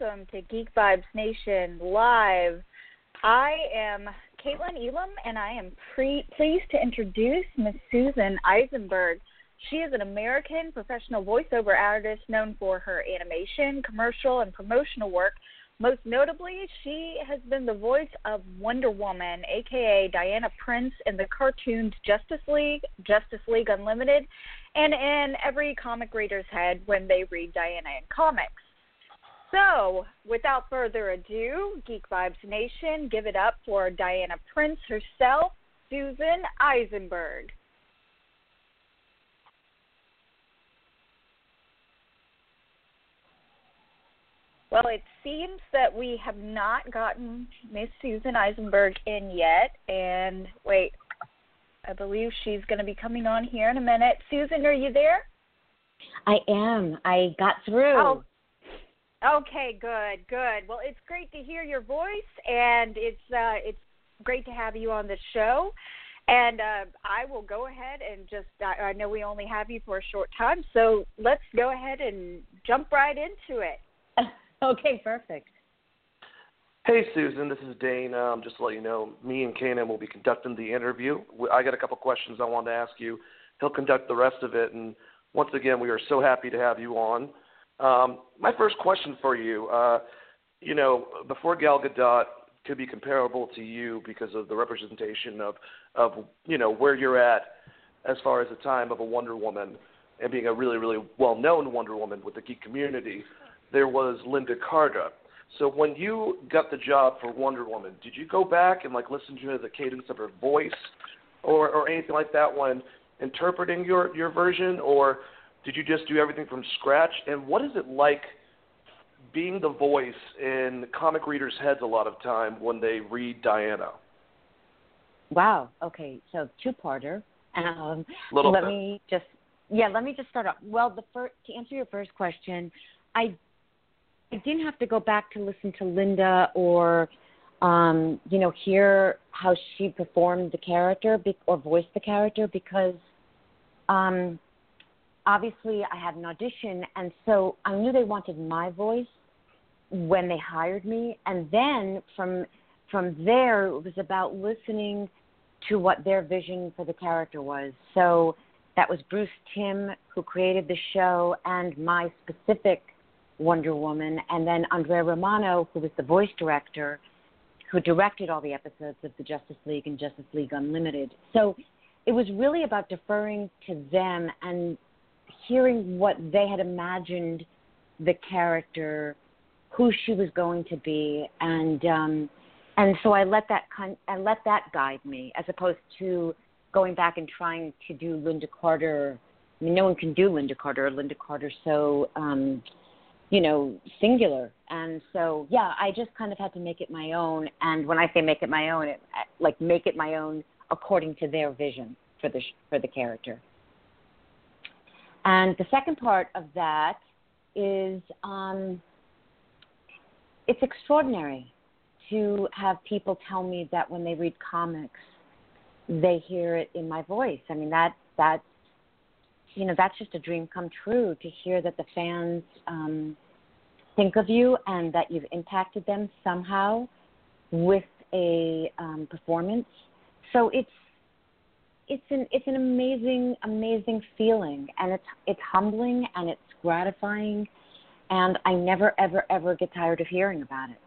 welcome to Geek Vibes Nation Live. I am Caitlin Elam, and I am pre- pleased to introduce Miss Susan Eisenberg. She is an American professional voiceover artist known for her animation, commercial, and promotional work. Most notably, she has been the voice of Wonder Woman, aka Diana Prince, in the cartoons Justice League, Justice League Unlimited, and in every comic reader's head when they read Diana in comics. So, without further ado, Geek Vibes Nation, give it up for Diana Prince herself, Susan Eisenberg. Well, it seems that we have not gotten Miss Susan Eisenberg in yet. And wait, I believe she's going to be coming on here in a minute. Susan, are you there? I am. I got through. Oh, okay, good, good. Well, it's great to hear your voice, and it's uh, it's great to have you on the show. And uh, I will go ahead and just, I, I know we only have you for a short time, so let's go ahead and jump right into it. okay, perfect. Hey, Susan, this is Dane. Um, just to let you know, me and Kanan will be conducting the interview. I got a couple questions I wanted to ask you. He'll conduct the rest of it. And once again, we are so happy to have you on. Um, my first question for you, uh, you know, before Gal Gadot could be comparable to you because of the representation of of you know where you're at as far as the time of a Wonder Woman and being a really really well known Wonder Woman with the geek community. There was Lynda Carter. So when you got the job for Wonder Woman, did you go back and like listen to the cadence of her voice, or or anything like that when interpreting your your version, or did you just do everything from scratch? And what is it like being the voice in comic readers' heads a lot of time when they read Diana? Wow. Okay. So two-parter. Um, Little let bit. me just yeah. Let me just start off. Well, the first to answer your first question, I I didn't have to go back to listen to Lynda or um, you know hear how she performed the character be- or voiced the character because um, obviously I had an audition and so I knew they wanted my voice when they hired me and then from from there it was about listening to what their vision for the character was. So that was Bruce Timm who created the show and my specific Wonder Woman, and then Andrea Romano, who was the voice director, who directed all the episodes of the Justice League and Justice League Unlimited. So it was really about deferring to them and hearing what they had imagined the character, who she was going to be, and um, and so I let that con- I let that guide me, as opposed to going back and trying to do Lynda Carter. I mean, no one can do Lynda Carter. Lynda Carter's so um, you know, singular. And so, yeah, I just kind of had to make it my own. And when I say make it my own, it, like make it my own according to their vision for the for the character. And the second part of that is um, it's extraordinary to have people tell me that when they read comics, they hear it in my voice. I mean that that you know that's just a dream come true to hear that the fans um, think of you and that you've impacted them somehow with a um, performance. So it's it's an it's an amazing amazing feeling, and it's it's humbling and it's gratifying, and I never ever ever get tired of hearing about it.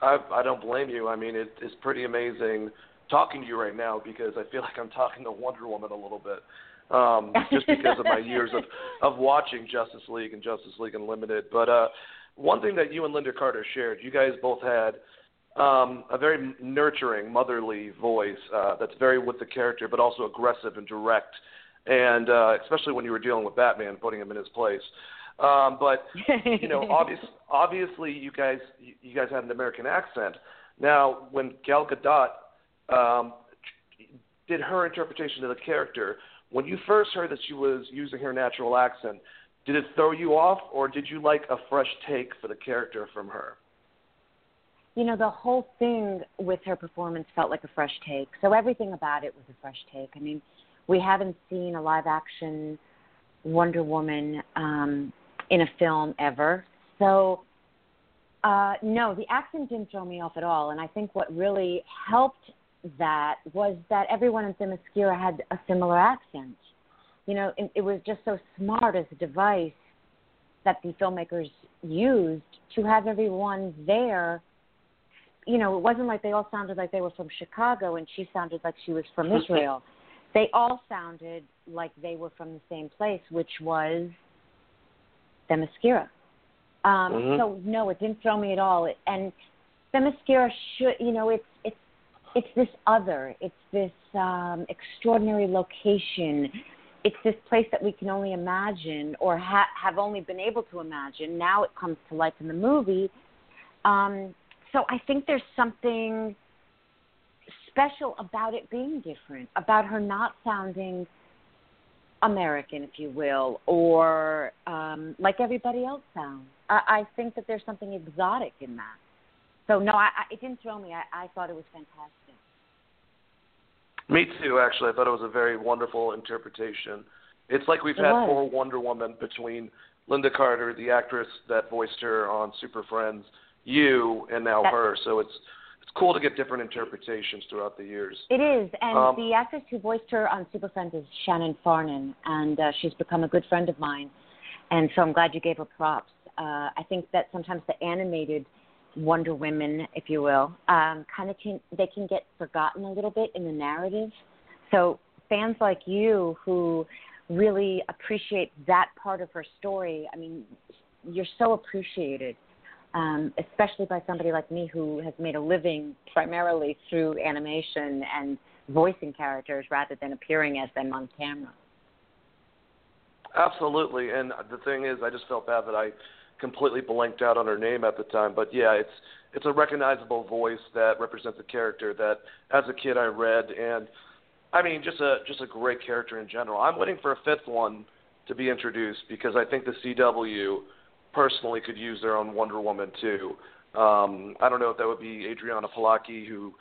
I I don't blame you. I mean, it, it's pretty amazing talking to you right now because I feel like I'm talking to Wonder Woman a little bit, um, just because of my years of of watching Justice League and Justice League Unlimited. But uh, one thing that you and Lynda Carter shared, you guys both had um, a very nurturing, motherly voice uh, that's very with the character, but also aggressive and direct, and uh, especially when you were dealing with Batman, putting him in his place. Um, but you know, obvious, obviously, you guys you, guys had an American accent. Now, when Gal Gadot um, did her interpretation of the character, when you first heard that she was using her natural accent, did it throw you off, or did you like a fresh take for the character from her? You know, the whole thing with her performance felt like a fresh take. So everything about it was a fresh take. I mean, we haven't seen a live action Wonder Woman um, in a film ever. So, uh, no, the accent didn't throw me off at all. And I think what really helped that was that everyone in Themyscira had a similar accent. You know, it, it was just so smart as a device that the filmmakers used to have everyone there. You know, it wasn't like they all sounded like they were from Chicago and she sounded like she was from Israel. They all sounded like they were from the same place, which was Themyscira. Um, mm-hmm. So no, it didn't throw me at all. It, and Themyscira should, you know, it's it's it's this other, it's this um, extraordinary location. It's this place that we can only imagine or ha- have only been able to imagine. Now it comes to life in the movie. Um, so I think there's something special about it being different, about her not sounding American, if you will, or um, like everybody else sounds. I, I think that there's something exotic in that. So no, I, I, it didn't throw me. I, I thought it was fantastic. Me too. Actually, I thought it was a very wonderful interpretation. It's like we've it had was. four Wonder Woman between Lynda Carter, the actress that voiced her on Super Friends, you, and now That's, her. So it's it's cool to get different interpretations throughout the years. It is, and um, the actress who voiced her on Super Friends is Shannon Farnon, and uh, she's become a good friend of mine. And so I'm glad you gave her props. Uh, I think that sometimes the animated Wonder Women, if you will, um, kind of can they can get forgotten a little bit in the narrative. So fans like you who really appreciate that part of her story, I mean, you're so appreciated, um, especially by somebody like me who has made a living primarily through animation and voicing characters rather than appearing as them on camera. Absolutely, and the thing is, I just felt bad that I completely blanked out on her name at the time. But yeah, it's it's a recognizable voice that represents a character that, as a kid, I read, and I mean, just a just a great character in general. I'm waiting for a fifth one to be introduced because I think the CW personally could use their own Wonder Woman too. Um, I don't know if that would be Adrianne Palicki who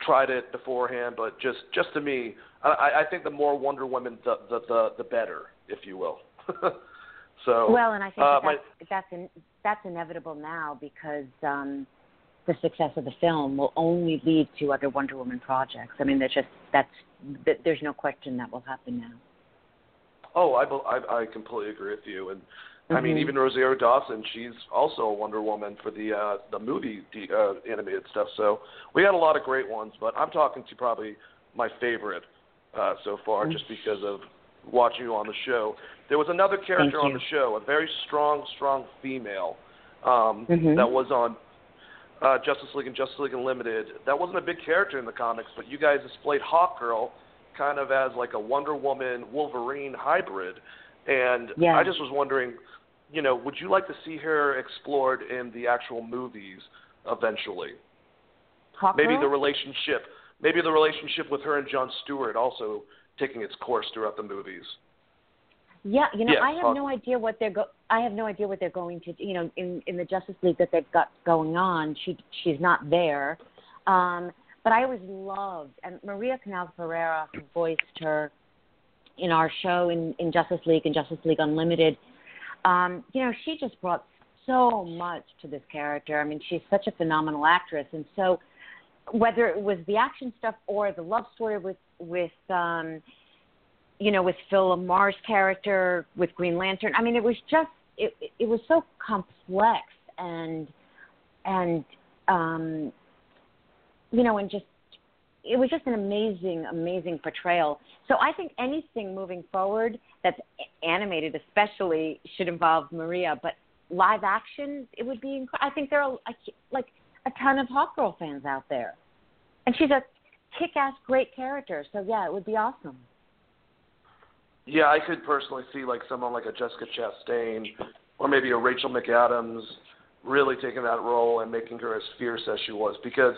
tried it beforehand, but just just to me, I, I think the more Wonder Woman, the the the, the better, if you will. So well, and I think uh, that that's that's, in, that's inevitable now because um, the success of the film will only lead to other Wonder Woman projects. I mean, there's just that's there's no question that will happen now. Oh, I I, I completely agree with you, and mm-hmm. I mean even Rosario Dawson, she's also a Wonder Woman for the uh, the movie the, uh, animated stuff. So we had a lot of great ones, but I'm talking to probably my favorite uh, so far, mm-hmm. just because of watching you on the show. There was another character on the show, a very strong, strong female um, mm-hmm. that was on uh, Justice League and Justice League Unlimited. That wasn't a big character in the comics, but you guys displayed Hawkgirl kind of as like a Wonder Woman Wolverine hybrid. And yeah. I just was wondering, you know, would you like to see her explored in the actual movies eventually? Maybe the relationship, maybe the relationship with her and John Stewart also taking its course throughout the movies. Yeah, you know, yes, I have no idea what they're go. I have no idea what they're going to. You know, in in the Justice League that they've got going on, she she's not there. Um, but I always loved and Maria Canals-Barrera, who voiced her in our show in in Justice League and Justice League Unlimited. Um, you know, she just brought so much to this character. I mean, she's such a phenomenal actress, and so whether it was the action stuff or the love story with with um you know with Phil LaMarr's character with Green Lantern I mean it was just it it was so complex and and um you know and just it was just an amazing amazing portrayal so I think anything moving forward that's animated especially should involve Maria but live action it would be inc- I think there are like a ton of Hawkgirl fans out there and she's a kick-ass great character. So yeah, it would be awesome. Yeah, I could personally see like someone like a Jessica Chastain or maybe a Rachel McAdams really taking that role and making her as fierce as she was because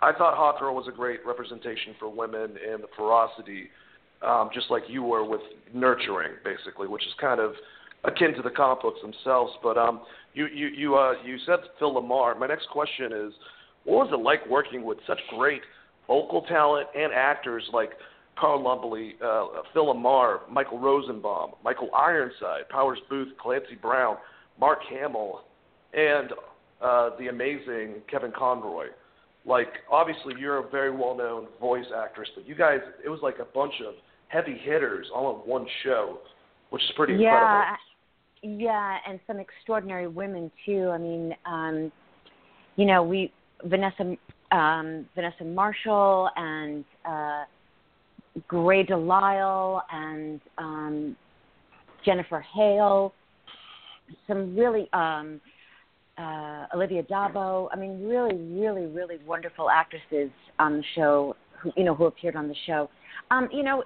I thought Hawkgirl was a great representation for women and the ferocity, um, just like you were with nurturing, basically, which is kind of akin to the comic books themselves. But um, you you you uh, you said Phil LaMarr. My next question is, what was it like working with such great vocal talent and actors like Carl Lumbly, uh, Phil LaMarr, Michael Rosenbaum, Michael Ironside, Powers Boothe, Clancy Brown, Mark Hamill, and uh, the amazing Kevin Conroy. Like, obviously, you're a very well-known voice actress, but you guys, it was like a bunch of heavy hitters all in one show, which is pretty yeah, incredible. Yeah, and some extraordinary women too. I mean, um, you know, we Vanessa um, Vanessa Marshall and uh, Grey DeLisle and um, Jennifer Hale, some really um, uh, Olivia d'Abo. I mean, really, really, really wonderful actresses on the show. Who you know who appeared on the show. Um, you know,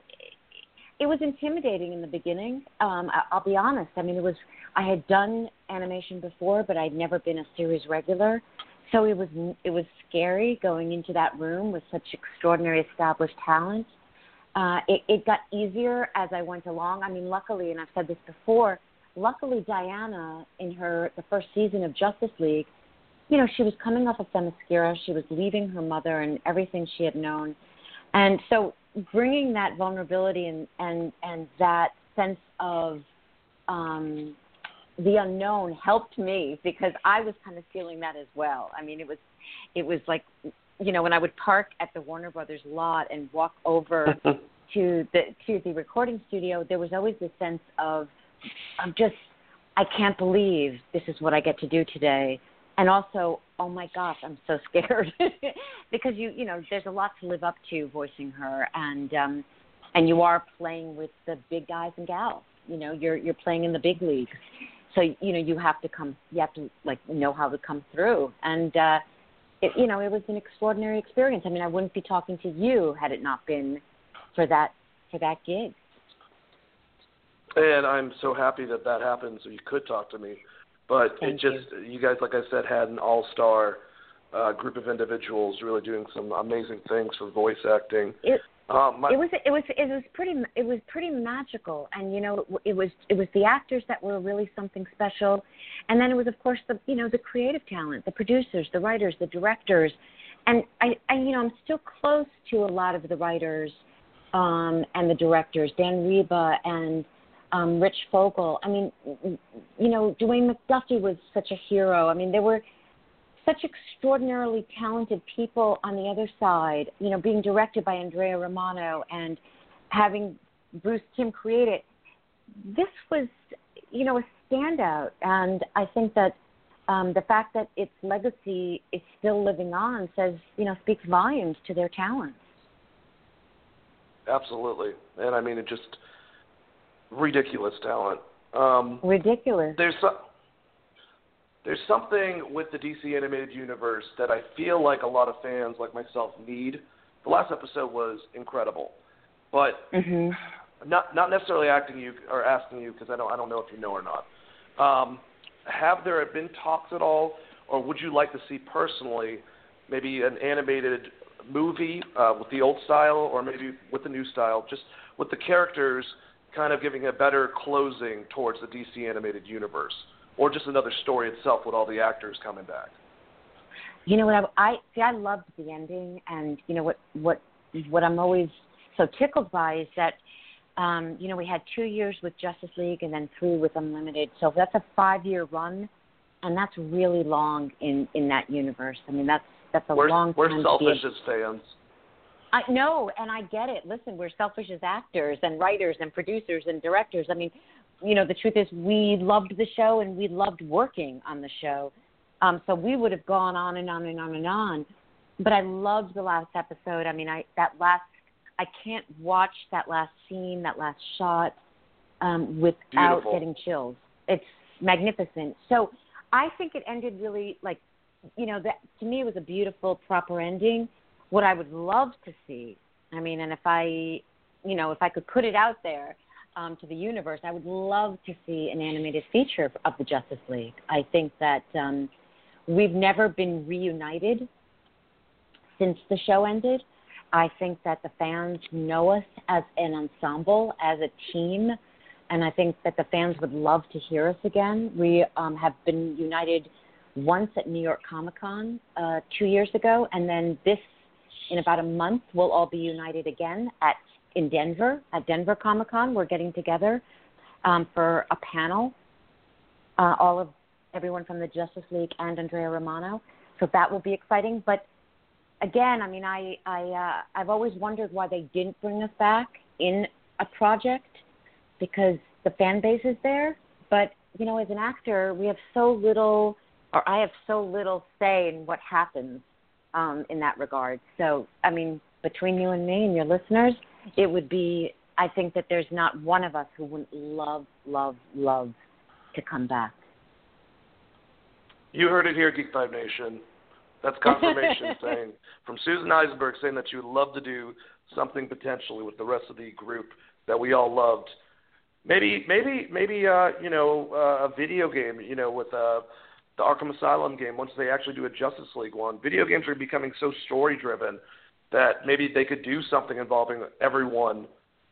it was intimidating in the beginning. Um, I, I'll be honest. I mean, it was. I had done animation before, but I'd never been a series regular. So it was it was scary going into that room with such extraordinary established talent. Uh, it, it got easier as I went along. I mean, luckily, and I've said this before, luckily Diana in her the first season of Justice League, you know, she was coming off of Themyscira. She was leaving her mother and everything she had known, and so bringing that vulnerability and and and that sense of um, the unknown helped me because I was kind of feeling that as well. I mean, it was it was like you know when I would park at the Warner Brothers lot and walk over to the to the recording studio, there was always this sense of I'm just I can't believe this is what I get to do today. And also, oh my gosh, I'm so scared. Because you you know there's a lot to live up to voicing her, and um, and you are playing with the big guys and gals. You know, you're you're playing in the big leagues, so you know you have to come you have to like know how to come through. And uh it you know it was an extraordinary experience. I mean i wouldn't be talking to you had it not been for that for that gig and i'm so happy that that happened so you could talk to me. But Thank it just you. you guys like i said had an all star uh group of individuals really doing some amazing things for voice acting. It um, my, it was it was it was pretty it was pretty magical. And you know it was it was the actors that were really something special. And then it was of course the you know the creative talent the producers the writers the directors. And i i you know i'm still close to a lot of the writers um and the directors dan riba and um rich fogel i mean you know dwayne mcduffie was such a hero i mean there were such extraordinarily talented people on the other side, you know, being directed by Andrea Romano and having Bruce Timm create it. This was, you know, a standout. And I think that um, the fact that its legacy is still living on says, you know, speaks volumes to their talents. Absolutely. And I mean, it just ridiculous talent. Um, Ridiculous. There's some there's something with the DC animated universe that I feel like a lot of fans like myself need. The last episode was incredible, but mm-hmm. not not necessarily acting you or asking you because I don't I don't know if you know or not. Um, have there been talks at all, or would you like to see personally maybe an animated movie uh, with the old style, or maybe with the new style, just with the characters kind of giving a better closing towards the DC animated universe? or just another story itself with all the actors coming back? You know what I, I see. I loved the ending, and you know what what what I'm always so tickled by is that um, you know we had two years with Justice League and then three with Unlimited, so that's a five year run, and that's really long in in that universe. I mean that's that's a we're, long we're time. We're selfish as fans. I know, and I get it. Listen, we're selfish as actors and writers and producers and directors. I mean, you know, the truth is we loved the show and we loved working on the show. Um, so we would have gone on and on and on and on. But I loved the last episode. I mean, I that last I can't watch that last scene, that last shot, um, without Beautiful. getting chills. It's magnificent. So I think it ended really like, you know, that to me it was a beautiful, proper ending. What I would love to see, I mean, and if I, you know, if I could put it out there, um, to the universe, I would love to see an animated feature of the Justice League. I think that um, we've never been reunited since the show ended. I think that the fans know us as an ensemble, as a team, and I think that the fans would love to hear us again. We um, have been united once at New York Comic Con uh, two years ago, and then this, in about a month, we'll all be united again at in Denver at Denver Comic Con. We're getting together um, for a panel. Uh, all of everyone from the Justice League and Andrea Romano. So that will be exciting. But again, I mean, I I uh, I've always wondered why they didn't bring us back in a project because the fan base is there. But you know, as an actor, we have so little, or I have so little say in what happens um, in that regard. So, I mean, between you and me and your listeners, it would be. I think that there's not one of us who wouldn't love, love, love to come back. You heard it here, Geek Vibe Nation. That's confirmation saying from Susan Eisenberg saying that she would love to do something potentially with the rest of the group that we all loved. Maybe, maybe, maybe, uh, you know, uh, a video game, you know, with uh, the Arkham Asylum game. Once they actually do a Justice League one, video games are becoming so story driven that maybe they could do something involving everyone.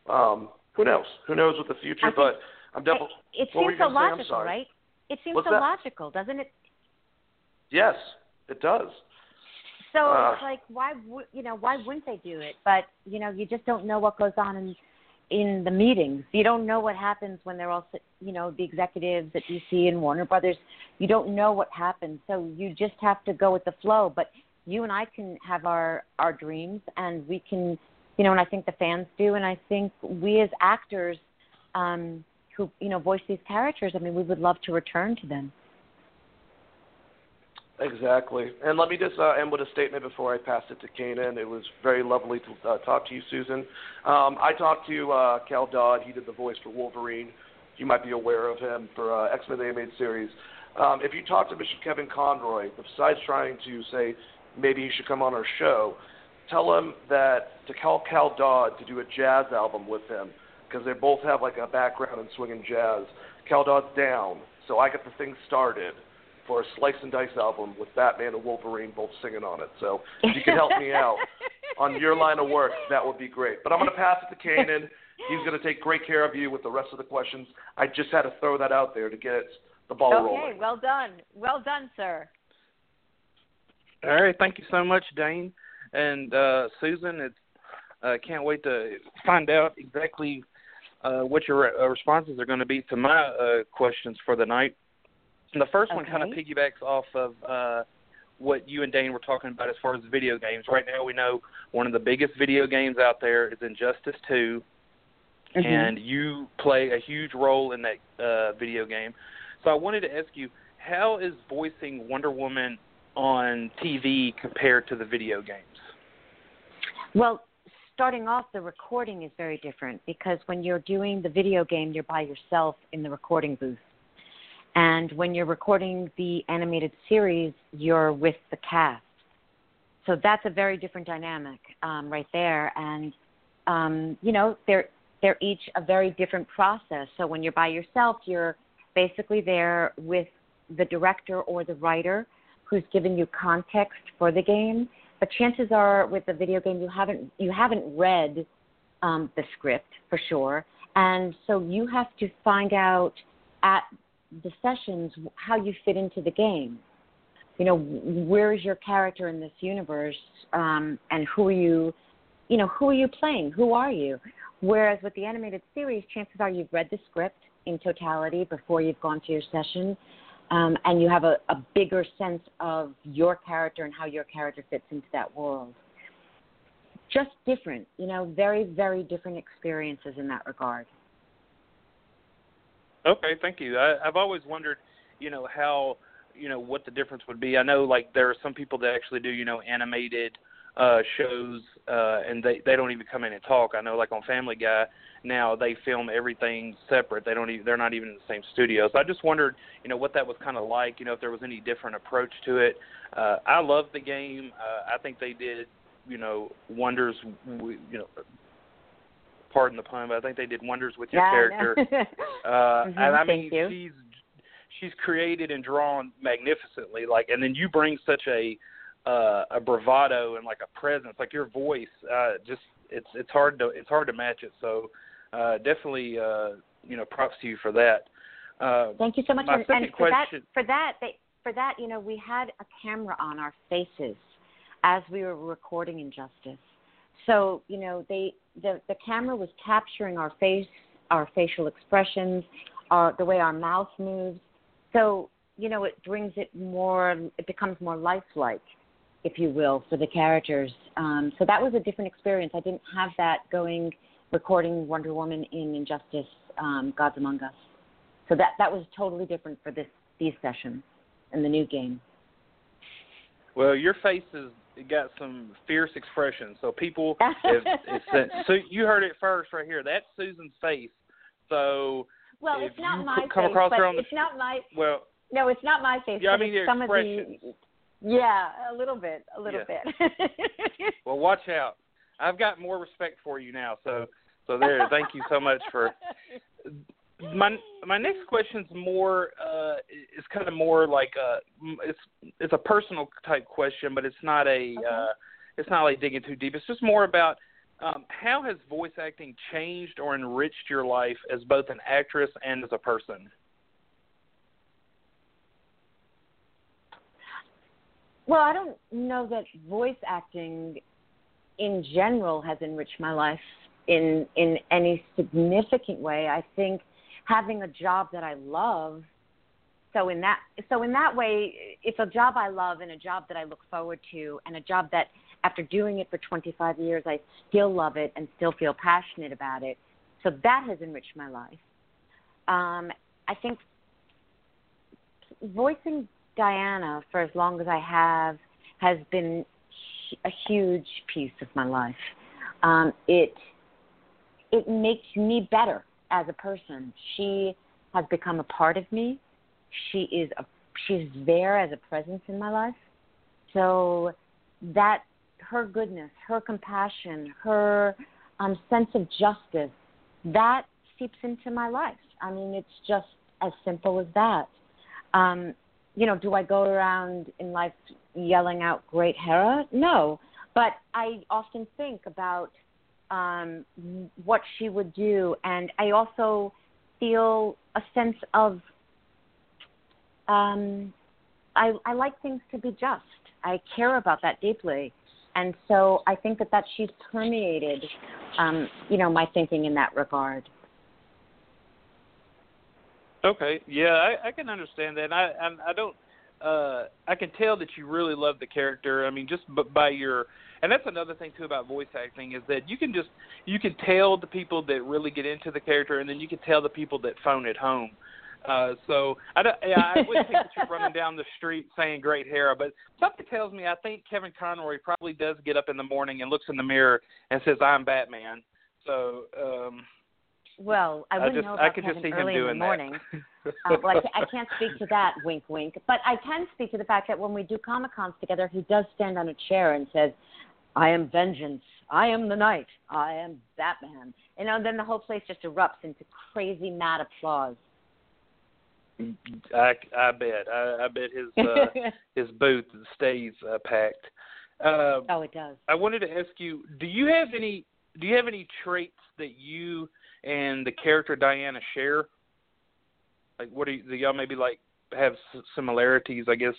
Um, who knows? Who knows what the future? but I'm definitely. It, it seems so logical, right? It seems What's so that? logical, doesn't it? Yes, it does. So Uh, it's like, why would you know? Why wouldn't they do it? But you know, you just don't know what goes on in in the meetings. You don't know what happens when they're all, you know, the executives at DC and Warner Brothers. You don't know what happens, so you just have to go with the flow. But you and I can have our our dreams, and we can, you know, and I think the fans do, and I think we as actors, um, who you know voice these characters. I mean, we would love to return to them. Exactly. And let me just uh, end with a statement before I pass it to Kanan. It was very lovely to uh, talk to you, Susan. Um, I talked to uh, Cal Dodd. He did the voice for Wolverine. You might be aware of him for uh, X Men animated series. Um, if you talk to Mr. Kevin Conroy, besides trying to say maybe he should come on our show, tell him that to call Cal Dodd to do a jazz album with him because they both have like a background in swinging jazz. Cal Dodd's down, so I got the thing started for a Slice and Dice album with Batman and Wolverine both singing on it. So if you could help me out on your line of work, that would be great. But I'm going to pass it to Kanan. He's going to take great care of you with the rest of the questions. I just had to throw that out there to get the ball okay, rolling. well done. Well done, sir. All right, thank you so much, Dane and uh, Susan. It's uh, can't wait to find out exactly uh, what your uh, responses are going to be to my uh, questions for the night. And the first one kind of piggybacks off of uh, what you and Dane were talking about as far as video games. Right now, we know one of the biggest video games out there is Injustice 2, Mhm. and you play a huge role in that uh, video game. So I wanted to ask you, how is voicing Wonder Woman on TV compared to the video games? Well, starting off, the recording is very different because when you're doing the video game, you're by yourself in the recording booth. And when you're recording the animated series, you're with the cast. So that's a very different dynamic um, right there. And, um, you know, they're, they're each a very different process. So when you're by yourself, you're basically there with the director or the writer who's giving you context for the game but chances are with the video game you haven't you haven't read um, the script for sure, and so you have to find out at the sessions how you fit into the game. You know, where is your character in this universe, um, and who are you? You know, who are you playing? Who are you? Whereas with the animated series, chances are you've read the script in totality before you've gone to your session, um, and you have a, a bigger sense of your character and how your character fits into that world. Just different, you know, very, very different experiences in that regard. Okay, thank you. I, I've always wondered, you know, how, you know, what the difference would be. I know, like, there are some people that actually do, you know, animated uh shows, uh, and they they don't even come in and talk. I know, like on Family Guy, now they film everything separate. They don't even they're not even in the same studio. So I just wondered, you know, what that was kind of like. You know, if there was any different approach to it. Uh, I love the game. Uh, I think they did, you know, wonders. You know, pardon the pun, but I think they did wonders with your Yeah, character. know. Uh, Mhm, and I mean, you. she's she's created and drawn magnificently. Like, and then you bring such a uh, a bravado and like a presence, like your voice. Uh, just it's it's hard to it's hard to match it. So uh, definitely, uh, you know, props to you for that. Uh, Thank you so much. My and, and for question- that, for that, they, for that, you know, we had a camera on our faces as we were recording Injustice. So, you know, they the the camera was capturing our face, our facial expressions, our the way our mouth moves. So you know, it brings it more. It becomes more lifelike, if you will, for the characters. Um, so that was a different experience. I didn't have that going recording Wonder Woman in Injustice, um, Gods Among Us. So that that was totally different for this these sessions in the new game. Well, your face got some fierce expression. So people, if, if, so you heard it first right here. That's Susan's face. So well, it's not my come face, across her on the, it's not my. Well, no, it's not my face. Yeah, I mean your some expression. Of the, yeah, a little bit, a little Yeah. bit. well, watch out. I've got more respect for you now. So so there. Thank you so much for my my next question's more uh is kind of more like a it's it's a personal type question but it's not a uh it's not like digging too deep. It's just more about um how has voice acting changed or enriched your life as both an actress and as a person? Well, I don't know that voice acting in general has enriched my life in in any significant way. I think having a job that I love so in that so in that way it's a job I love and a job that I look forward to and a job that after doing it for 25 years I still love it and still feel passionate about it. So that has enriched my life. Um, I think voicing Diana for as long as I have has been a huge piece of my life. Um, it it makes me better as a person. She has become a part of me. She is a she's there as a presence in my life. So that her goodness, her compassion, her um, sense of justice, that seeps into my life. I mean, it's just as simple as that. Um, you know, do I go around in life yelling out "Great Hera"? No, but I often think about um, what she would do, and I also feel a sense of um, I, I like things to be just. I care about that deeply, and so I think that that she's permeated, um, you know, my thinking in that regard. Okay, yeah, I, I can understand that. I, I I don't. Uh, I can tell that you really love the character. I mean, just b- by your, and that's another thing too about voice acting is that you can just you can tell the people that really get into the character, and then you can tell the people that phone it home. Uh, so I don't, yeah, I wouldn't think that you're running down the street saying "Great Hera," but something tells me I think Kevin Conroy probably does get up in the morning and looks in the mirror and says, "I'm Batman." So. um Well, I wouldn't just, know I could Kevin just see early him doing in the morning. uh, well, I, I can't speak to that, wink, wink. But I can speak to the fact that when we do Comic Cons together, he does stand on a chair and says, "I am vengeance. I am the night. I am Batman." You know, then the whole place just erupts into crazy mad applause. I, I bet. I, I bet his uh, his booth stays uh, packed. Uh, oh, it does. I wanted to ask you: Do you have any? Do you have any traits that you and the character Diana share? Like, what do, you, do y'all maybe like have similarities? I guess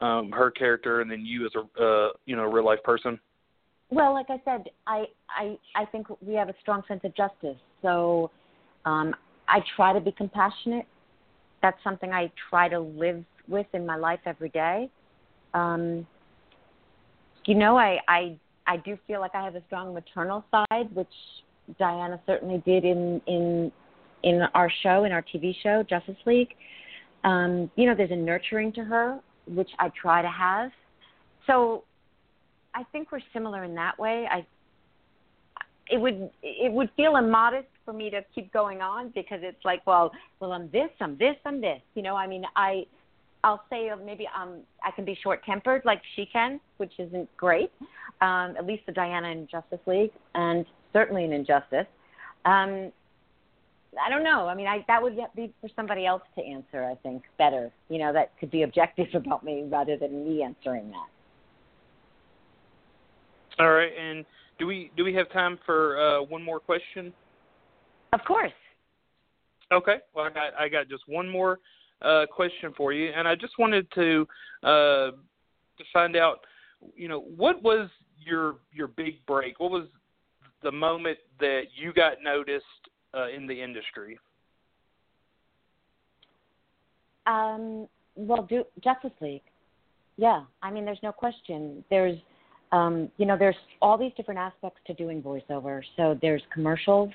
um, her character and then you as a uh, you know real life person. Well, like I said, I I I think we have a strong sense of justice. So um, I try to be compassionate. That's something I try to live with in my life every day. Um, you know, I I I do feel like I have a strong maternal side, which Diana certainly did in in in our show, in our TV show, Justice League. Um, you know, there's a nurturing to her, which I try to have. So I think we're similar in that way. I it would it would feel immodest for me to keep going on because it's like, well, well, I'm this, I'm this, I'm this. You know, I mean, I I'll say uh, maybe um I can be short tempered like she can, which isn't great. Um, at least the Diana in Justice League, and certainly in Injustice. Um, I don't know. I mean, I that would be for somebody else to answer. I think better. You know, that could be objective about me rather than me answering that. All right, and do we do we have time for uh, one more question? Of course. Okay. Well, I got I got just one more uh, question for you, and I just wanted to uh, to find out, you know, what was your your big break? What was the moment that you got noticed uh, in the industry? Um, well, do Justice League. Yeah, I mean, there's no question. There's, um, you know, there's all these different aspects to doing voiceover. So there's commercials,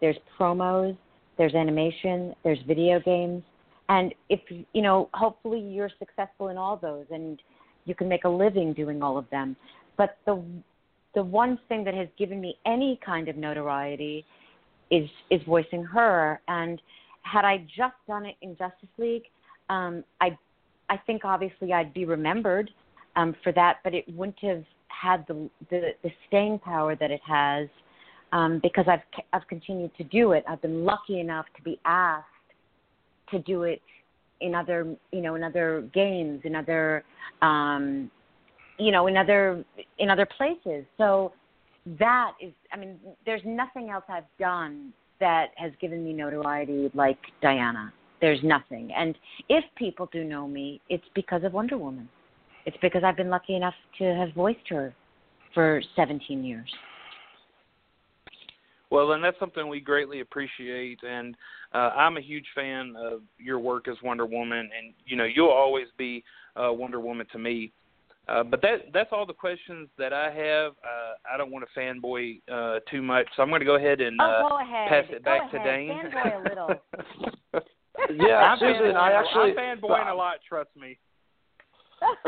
there's promos, there's animation, there's video games, and if you know, hopefully you're successful in all those, and you can make a living doing all of them. But the the one thing that has given me any kind of notoriety is is voicing her. And had I just done it in Justice League, um, I I think obviously I'd be remembered um, for that, but it wouldn't have had the the, the staying power that it has um, because I've I've continued to do it. I've been lucky enough to be asked to do it in other you know in other games in other um, you know in other in other places. So that is I mean there's nothing else I've done that has given me notoriety like Diana. There's nothing. And if people do know me, it's because of Wonder Woman. It's because I've been lucky enough to have voiced her for 17 years. Well, and that's something we greatly appreciate, and uh, I'm a huge fan of your work as Wonder Woman, and you know you'll always be uh, Wonder Woman to me. Uh, but that that's all the questions that I have. Uh, I don't want to fanboy uh, too much, so I'm going to go ahead and oh, uh, go ahead. pass it go back ahead. to Dane. Fanboy a little. Yeah, I'm Susan, fanboying, I actually I'm fanboying a lot. Trust me.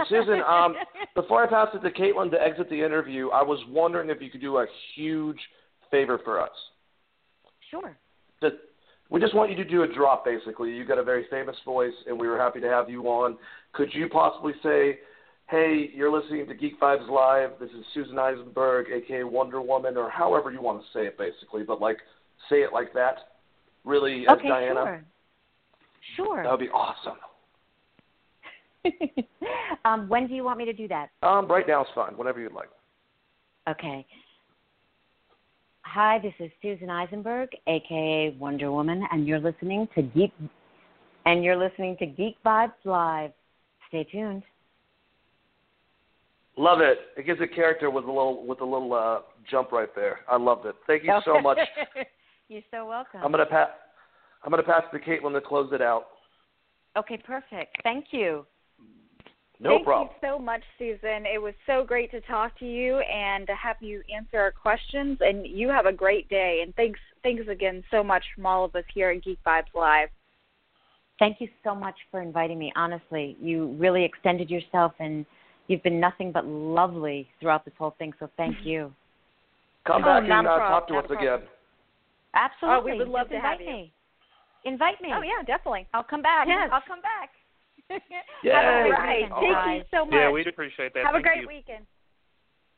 Susan, um, before I pass it to Caitlin to exit the interview, I was wondering if you could do a huge favor for us. Sure. We just want you to do a drop, basically. You got a very famous voice, and we were happy to have you on. Could you possibly say, "Hey, you're listening to Geek Vibes Live. This is Susan Eisenberg, aka Wonder Woman," or however you want to say it, basically. But like, say it like that, really, as okay, Diana. sure. Sure. That would be awesome. um, when do you want me to do that? Um, right now is fine. Whenever you'd like. Okay. Hi, this is Susan Eisenberg, aka Wonder Woman, and you're listening to Geek and you're listening to Geek Vibes Live. Stay tuned. Love it. It gives a character with a little with a little uh, jump right there. I loved it. Thank you so much. You're so welcome. I'm gonna pass. I'm gonna pass to Caitlin to close it out. Okay, perfect. Thank you. No Thank problem. you so much, Susan. It was so great to talk to you and to have you answer our questions. And you have a great day. And thanks, thanks again so much from all of us here at Geek Vibes Live. Thank you so much for inviting me. Honestly, you really extended yourself, and you've been nothing but lovely throughout this whole thing. So thank you. Come Oh, back not and uh, talk to not us problem. again. Absolutely. Oh, we would love Just to have invite you. me. Invite me. Oh yeah, definitely. I'll come back. Yes. I'll come back. Yay. Have a great right. weekend, Thank guys. you so much. Yeah, we'd appreciate that. have a great you. weekend.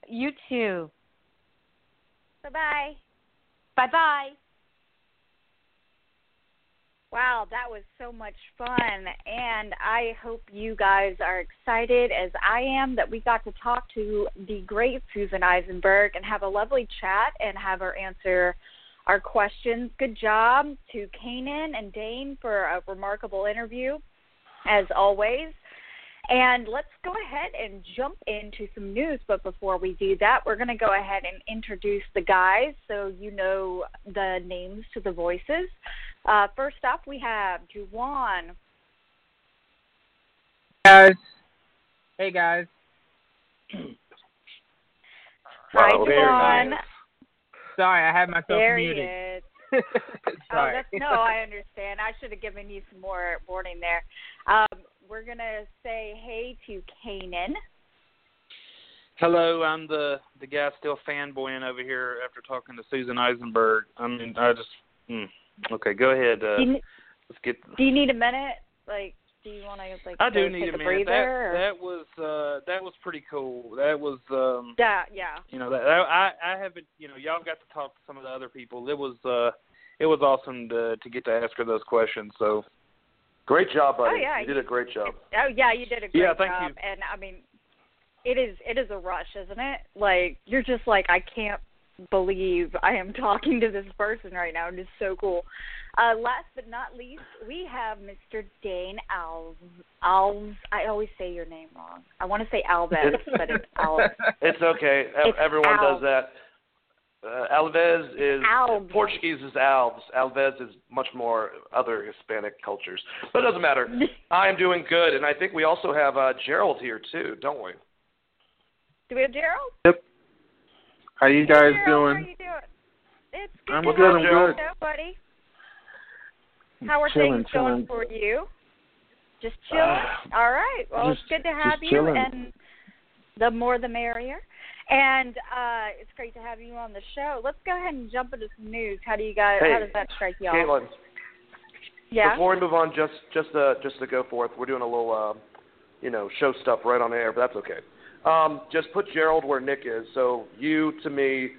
You too. Bye bye. Bye bye. Wow, that was so much fun. And I hope you guys are excited as I am that we got to talk to the great Susan Eisenberg and have a lovely chat and have her answer our questions. Good job to Kanan and Dane for a remarkable interview, as always. And let's go ahead and jump into some news. But before we do that, we're going to go ahead and introduce the guys so you know the names to the voices. Uh, first up, we have Juwan. guys. Hey guys. Hi, Wow, Juwan. Sorry, I had myself There he muted. Is. Oh, that's, no, I understand. I should have given you some more warning there. Um, we're going to say hey to Kanan. Hello, I'm the the guy still fanboying over here after talking to Susan Eisenberg. I mean, I just mm, okay. Go ahead. Uh, Do you, let's get. do you need a minute? Like, do you want to like I do go need take a minute. breather? That or? that was uh that was pretty cool. That was um yeah, yeah. you know that, that I I haven't you know y'all got to talk to some of the other people. It was uh it was awesome to to get to ask her those questions. So Great job, buddy. Oh, yeah, you did a great job. Oh yeah, you did a great Yeah, thank job. you. And I mean, it is it is a rush, isn't it? Like you're just like I can't believe I am talking to this person right now. It is so cool. Uh, last but not least, we have Mr. Dane Alves. Alves. I always say your name wrong. I want to say Alves, but it's Alves. It's okay. It's Everyone Al. does that. Uh, Alves is Alves. Portuguese is Alves. Alves is much more other Hispanic cultures, but it doesn't matter. I am doing good, and I think we also have uh, Gerald here too, don't we? Do we have Gerald? Yep. How you guys Gerald, doing? How you doing? It's good I'm to good, I'm good. show, buddy. How are Chilling, things going chilling. for you? Just chilling. Uh, All right. Well, just- it's good to have you, chilling. and the more the merrier. And uh it's great to have you on the show. Let's go ahead and jump into some news. How do you guys? Hey, how does that strike you off? Caitlin, Yeah. before we move on, just just uh, just to go forth, we're doing a little uh, you know show stuff right on air, but that's okay. Um, just put Gerald where Nick is. So you to me,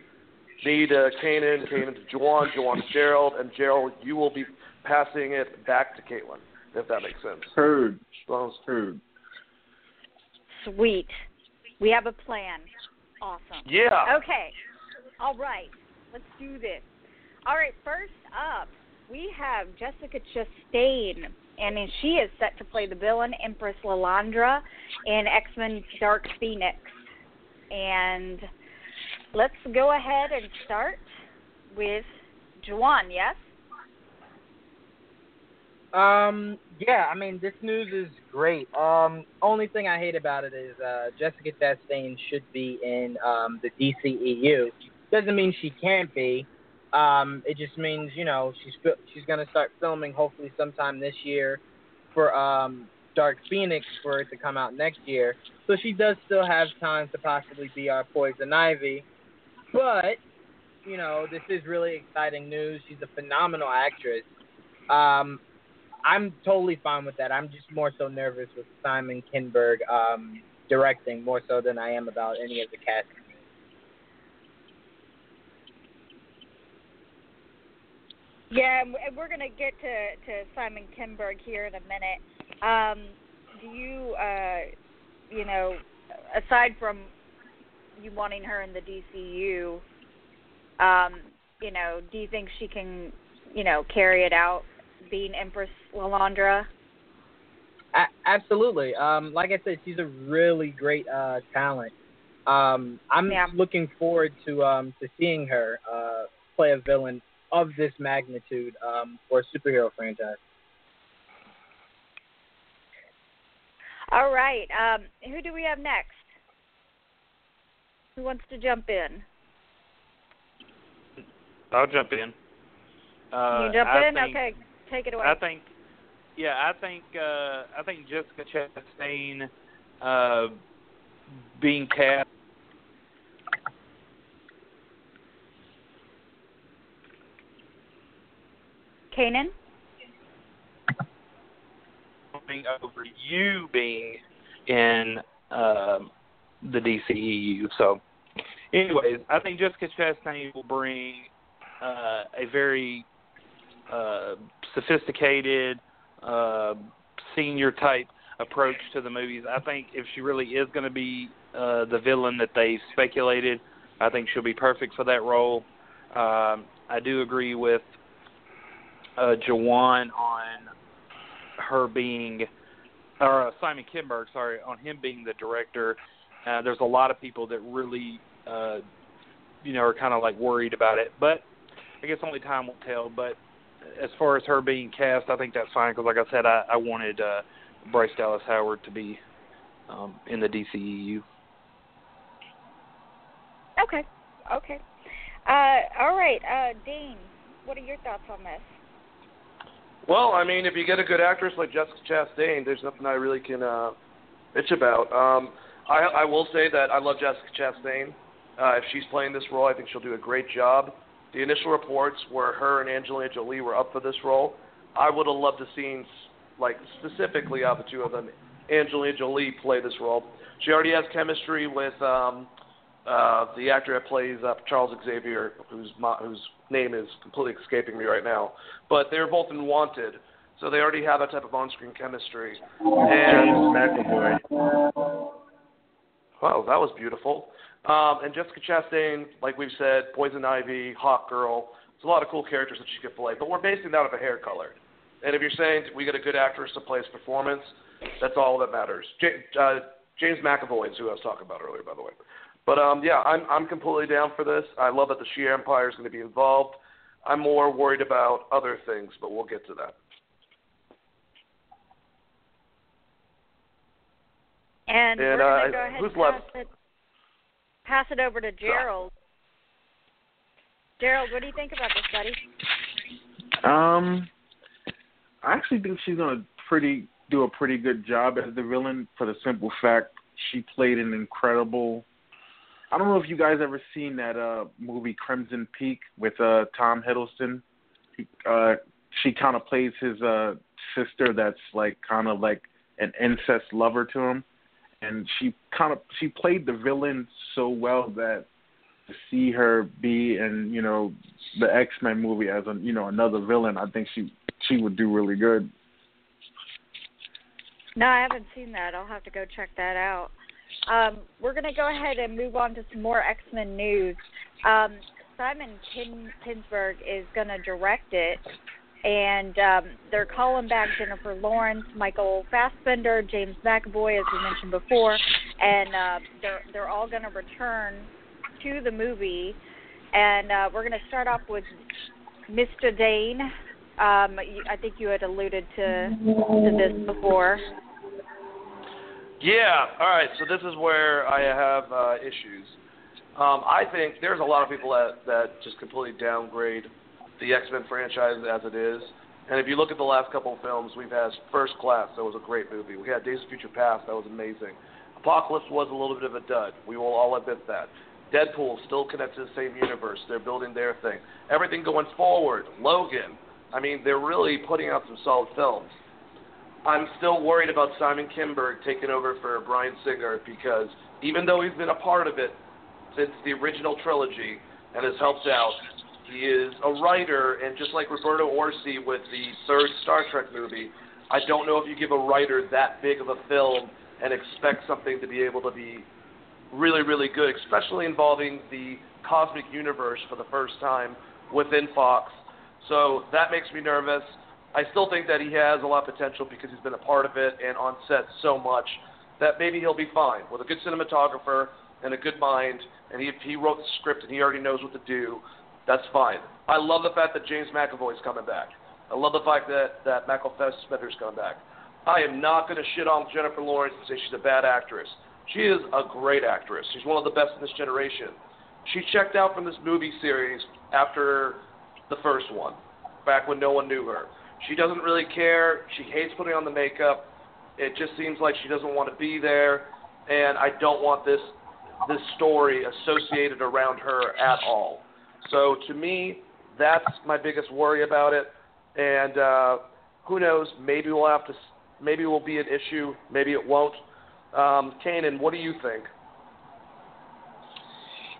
me to Kanan, Kanan to Juwan, Juwan to Gerald, and Gerald, you will be passing it back to Caitlin, if that makes sense. Heard. As long Heard. Sweet. We have a plan. Awesome. Yeah. Okay. All right. Let's do this. All right. First up, we have Jessica Chastain, and then she is set to play the villain Empress Lilandra in X Men Dark Phoenix. And let's go ahead and start with Juwan. Yes. Um, yeah, I mean, this news is great. Um, only thing I hate about it is uh, Jessica Chastain should be in um, the DCEU. Doesn't mean she can't be. Um, it just means you know she's she's gonna start filming hopefully sometime this year for um, Dark Phoenix for it to come out next year. So she does still have time to possibly be our Poison Ivy. But you know this is really exciting news. She's a phenomenal actress. Um, I'm totally fine with that. I'm just more so nervous with Simon Kinberg um, directing more so than I am about any of the casting. Yeah, and we're going to get to to Simon Kinberg here in a minute. Um, do you, uh, you know, aside from you wanting her in the DCU, um, you know, do you think she can, you know, carry it out being Empress Lilandra? A- absolutely. Um, like I said, she's a really great uh, talent. Um, I'm Yeah. looking forward to um, to seeing her uh, play a villain of this magnitude um, for a superhero franchise. All right. Um, who do we have next? Who wants to jump in? I'll jump in. Uh, you jump I in? think- okay, take it away. I think, yeah, I think, uh, I think Jessica Chastain, uh, being cast Kanan? coming over you being in um, the DCEU. So, anyways, I think Jessica Chastain will bring uh, a very uh, sophisticated, uh, senior type approach to the movies. I think if she really is going to be uh, the villain that they speculated, I think she'll be perfect for that role. Um, I do agree with uh, Juwan on her being, or uh, Simon Kinberg, sorry, on him being the director. Uh, there's a lot of people that really, uh, you know, are kind of like worried about it. But I guess only time will tell. But as far as her being cast, I think that's fine because, like I said, I, I wanted uh, Bryce Dallas Howard to be um, in the DCEU. Okay. Okay. Uh, all right. Uh, Dean, what are your thoughts on this? Well, I mean, if you get a good actress like Jessica Chastain, there's nothing I really can uh, bitch about. Um, I, I will say that I love Jessica Chastain. Uh, if she's playing this role, I think she'll do a great job. The initial reports where her and Angelina Jolie were up for this role, I would have loved to seen, like specifically out of the two of them, Angelina Jolie play this role. She already has chemistry with um, uh, the actor that plays uh, Charles Xavier, whose whose name is completely escaping me right now. But they were both in Wanted, so they already have that type of on-screen chemistry. And McAvoy. wow, that was beautiful. Um, and Jessica Chastain, like we've said, Poison Ivy, Hawk Girl. There's a lot of cool characters that she could play, but we're basing that off of hair color. And if you're saying we get a good actress to play his performance, that's all that matters. J- uh, James McAvoy is who I was talking about earlier, by the way. But um, yeah, I'm I'm completely down for this. I love that the Shi'ar Empire is going to be involved. I'm more worried about other things, but we'll get to that. And, And, we're uh, go ahead who's and pass left? it, pass it over to Gerald. Gerald, what do you think about this, buddy? Um, I actually think she's gonna pretty do a pretty good job as the villain for the simple fact she played an incredible. I don't know if you guys ever seen that uh movie Crimson Peak with uh Tom Hiddleston. He, uh, she kind of plays his uh sister that's like kind of like an incest lover to him, and she kind of she played the villain so well that to see her be in you know the X Men movie as a you know another villain, I think she she would do really good. No, I haven't seen that. I'll have to go check that out. Um, we're going to go ahead and move on to some more X Men news. Um, Simon Kin- Kinsberg is going to direct it, and um, they're calling back Jennifer Lawrence, Michael Fassbender, James McAvoy, as we mentioned before, and uh, they're they're all going to return to the movie. And uh, we're going to start off with Mr. Dane. Um, I think you had alluded to to this before. Yeah. All right. So this is where I have uh, issues. Um, I think there's a lot of people that that just completely downgrade the X Men franchise as it is. And if you look at the last couple of films, we've had First Class, that was a great movie. We had Days of Future Past, that was amazing. Apocalypse was a little bit of a dud. We will all admit that. Deadpool still connects to the same universe. They're building their thing. Everything going forward. Logan. I mean, they're really putting out some solid films. I'm still worried about Simon Kinberg taking over for Bryan Singer because even though he's been a part of it since the original trilogy and has helped out, he is a writer, and just like Roberto Orci with the third Star Trek movie, I don't know if you give a writer that big of a film and expect something to be able to be really, really good, especially involving the cosmic universe for the first time within Fox. So that makes me nervous. I still think that he has a lot of potential because he's been a part of it and on set so much that maybe he'll be fine with a good cinematographer and a good mind. And he, he wrote the script and he already knows what to do, that's fine. I love the fact that James McAvoy's coming back. I love the fact that that Michael Fassbender's coming back. I am not going to shit on Jennifer Lawrence and say she's a bad actress. She is a great actress. She's one of the best in this generation. She checked out from this movie series after the first one, back when no one knew her. She doesn't really care. She hates putting on the makeup. It just seems like she doesn't want to be there, and I don't want this this story associated around her at all. So to me, that's my biggest worry about it. And uh, who knows? Maybe we'll have to. Maybe it will be an issue. Maybe it won't. Um, Kanan, what do you think?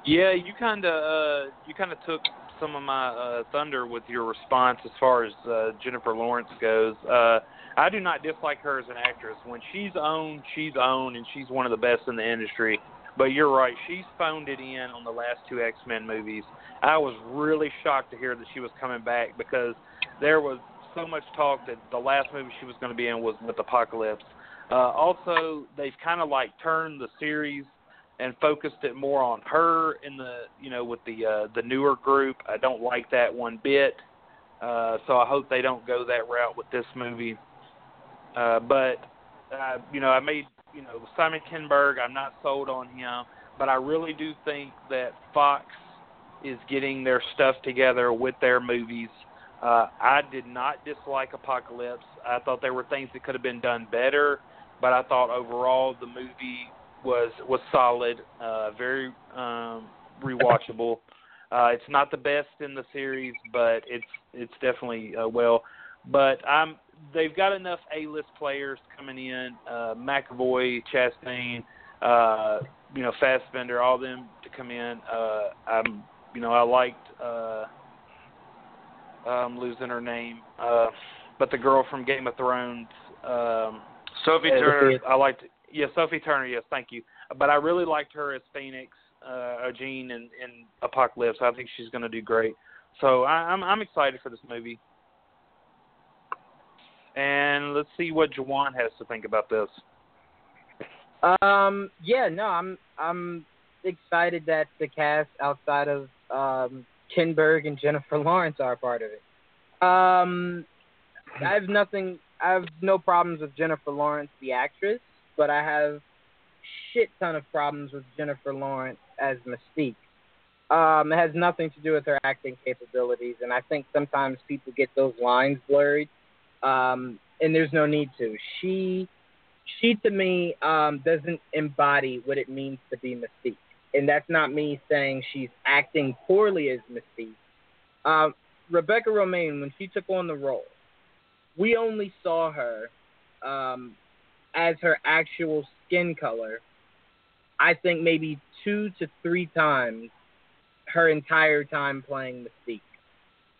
Yeah, you kind of uh, you kind of took some of my uh, thunder with your response as far as uh, Jennifer Lawrence goes. Uh, I do not dislike her as an actress. When she's on, she's on, and she's one of the best in the industry. But you're right, she's phoned it in on the last two X Men movies. I was really shocked to hear that she was coming back because there was so much talk that the last movie she was going to be in was with Apocalypse. Uh, also, they've kind of like turned the series and focused it more on her in the you know with the uh, the newer group. I don't like that one bit. Uh, so I hope they don't go that route with this movie. Uh, but uh, you know, I made you know Simon Kinberg. I'm not sold on him, but I really do think that Fox is getting their stuff together with their movies. Uh, I did not dislike Apocalypse. I thought there were things that could have been done better, but I thought overall the movie was was solid, uh, very um, rewatchable. Uh, it's not the best in the series, but it's it's definitely uh, well. But I'm they've got enough A-list players coming in, uh, McAvoy, Chastain, uh, you know, Fassbender, all them to come in. Uh, I'm you know I liked. Uh, I'm losing her name, uh, but the girl from Game of Thrones. Um, Sophie Turner. I liked. Yeah, Sophie Turner. Yes, thank you. But I really liked her as Phoenix, uh, Jean, in, in Apocalypse. I think she's going to do great. So I, I'm I'm excited for this movie. And let's see what Juwan has to think about this. Um, yeah, no, I'm I'm excited that the cast outside of um, Kinberg and Jennifer Lawrence are a part of it. Um, I have nothing. I have no problems with Jennifer Lawrence, the actress, but I have shit ton of problems with Jennifer Lawrence as Mystique. Um, it has nothing to do with her acting capabilities, and I think sometimes people get those lines blurred, um, and there's no need to. She, she to me um, doesn't embody what it means to be Mystique, and that's not me saying she's acting poorly as Mystique. Um, Rebecca Romijn, when she took on the role, we only saw her um, as her actual skin color. I think maybe two to three times her entire time playing Mystique.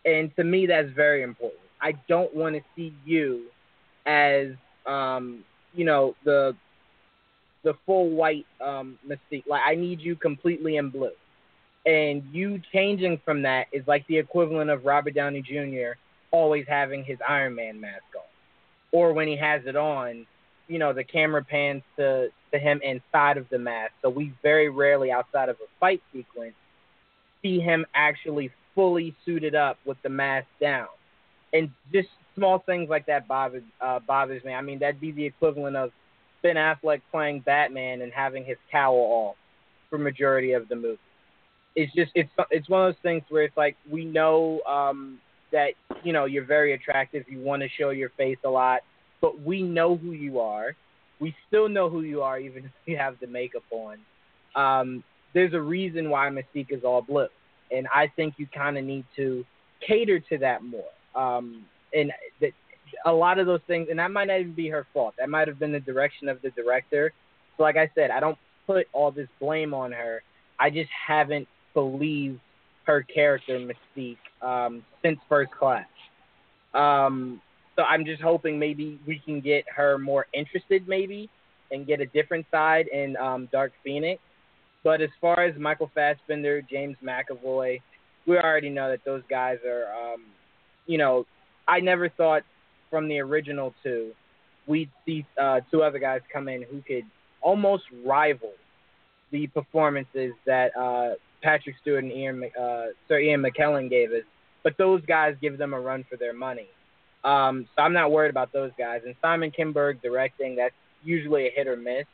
And to me, that's very important. I don't want to see you as, um, you know, the the full white um, Mystique. Like I need you completely in blue. And you changing from that is like the equivalent of Robert Downey Jr. always having his Iron Man mask on, or when he has it on, you know, the camera pans to to him inside of the mask. So we very rarely, outside of a fight sequence, see him actually fully suited up with the mask down. And just small things like that bothers uh, bothers me. I mean, that'd be the equivalent of Ben Affleck playing Batman and having his cowl off for majority of the movie. It's just it's it's one of those things where it's like we know um, that you know you're very attractive. You want to show your face a lot, but we know who you are. We still know who you are even if you have the makeup on. Um, there's a reason why Mystique is all blue, and I think you kind of need to cater to that more. Um, and a lot of those things, and that might not even be her fault. That might have been the direction of the director. So, like I said, I don't put all this blame on her. I just haven't believed her character Mystique um, since First Class. Um, so I'm just hoping maybe we can get her more interested, maybe, and get a different side in um, Dark Phoenix. But as far as Michael Fassbender, James McAvoy, we already know that those guys are, um, you know, I never thought from the original two we'd see uh, two other guys come in who could almost rival the performances that uh, Patrick Stewart and Ian, uh, Sir Ian McKellen gave us. But those guys give them a run for their money. Um, so I'm not worried about those guys. And Simon Kinberg directing, that's usually a hit or miss.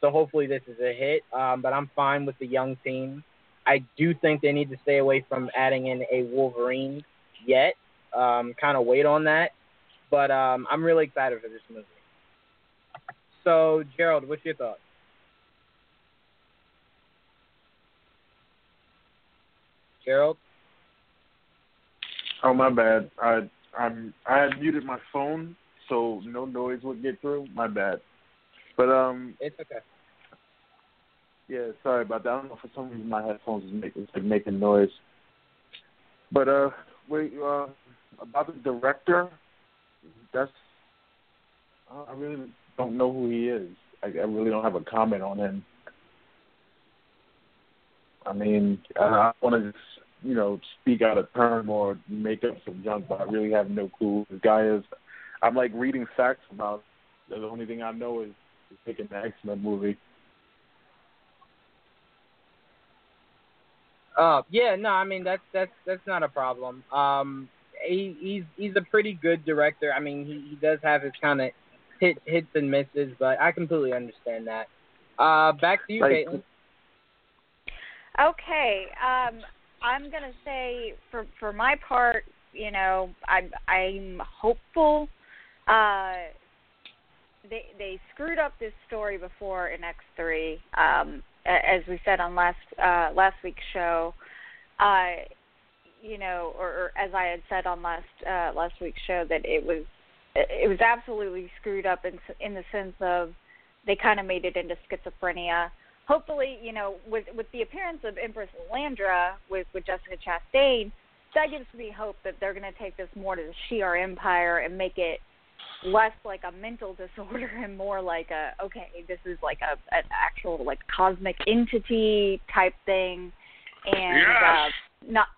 So hopefully this is a hit. Um, but I'm fine with the young team. I do think they need to stay away from adding in a Wolverine yet. Um, kind of wait on that. But um, I'm really excited for this movie. So Gerald, what's your thoughts? Gerald. Oh my bad. I I'm I muted my phone so no noise would get through. My bad. But um, it's okay. Yeah, sorry about that. I don't know for some reason my headphones is making like making noise. But uh, wait, uh, about the director, that's I really don't know who he is. I, I really don't have a comment on him. I mean, I, I want to just you know speak out of turn or make up some junk, but I really have no clue who this guy is. I'm like reading facts about. The only thing I know is, is picking the X Men movie. Uh, yeah, no, I mean that's that's that's not a problem. Um, he he's he's a pretty good director. I mean, he he does have his kind of hit hits and misses, but I completely understand that. Uh, back to you, Caitlin. Okay, um, I'm gonna say for for my part, you know, I'm I'm hopeful. Uh, they they screwed up this story before in X three, um, as we said on last uh, last week's show. Uh, you know, or, or as I had said on last uh, last week's show, that it was it was absolutely screwed up in in the sense of they kind of made it into schizophrenia hopefully, you know, with with the appearance of Empress Landra with with Jessica Chastain, that gives me hope that they're going to take this more to the Shi'ar Empire and make it less like a mental disorder and more like a okay, this is like a an actual like cosmic entity type thing, and Yes! uh, not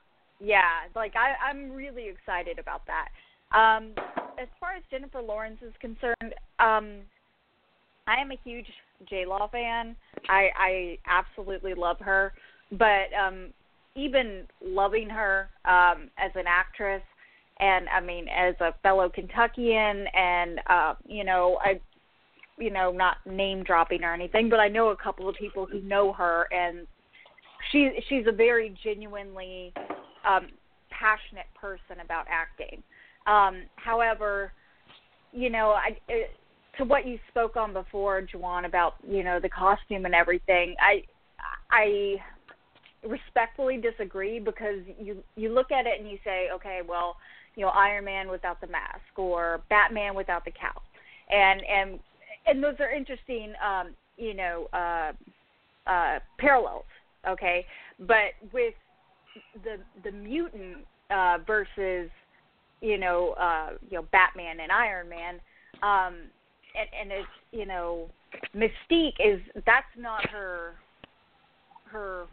yeah, like I I'm really excited about that. Um, as far as Jennifer Lawrence is concerned, um, I am a huge J Law fan. I I absolutely love her, but um even loving her um as an actress and I mean as a fellow Kentuckian and uh you know I you know not name dropping or anything, but I know a couple of people who know her and she she's a very genuinely um passionate person about acting. Um however, you know, I it, to what you spoke on before, Juwan, about you know the costume and everything. I I respectfully disagree because you you look at it and you say, okay, well, you know, Iron Man without the mask or Batman without the cowl, and and and those are interesting, um, you know, uh, uh, parallels. Okay, but with the the mutant uh, versus you know uh, you know Batman and Iron Man. Um, and, and it's you know Mystique is that's not her her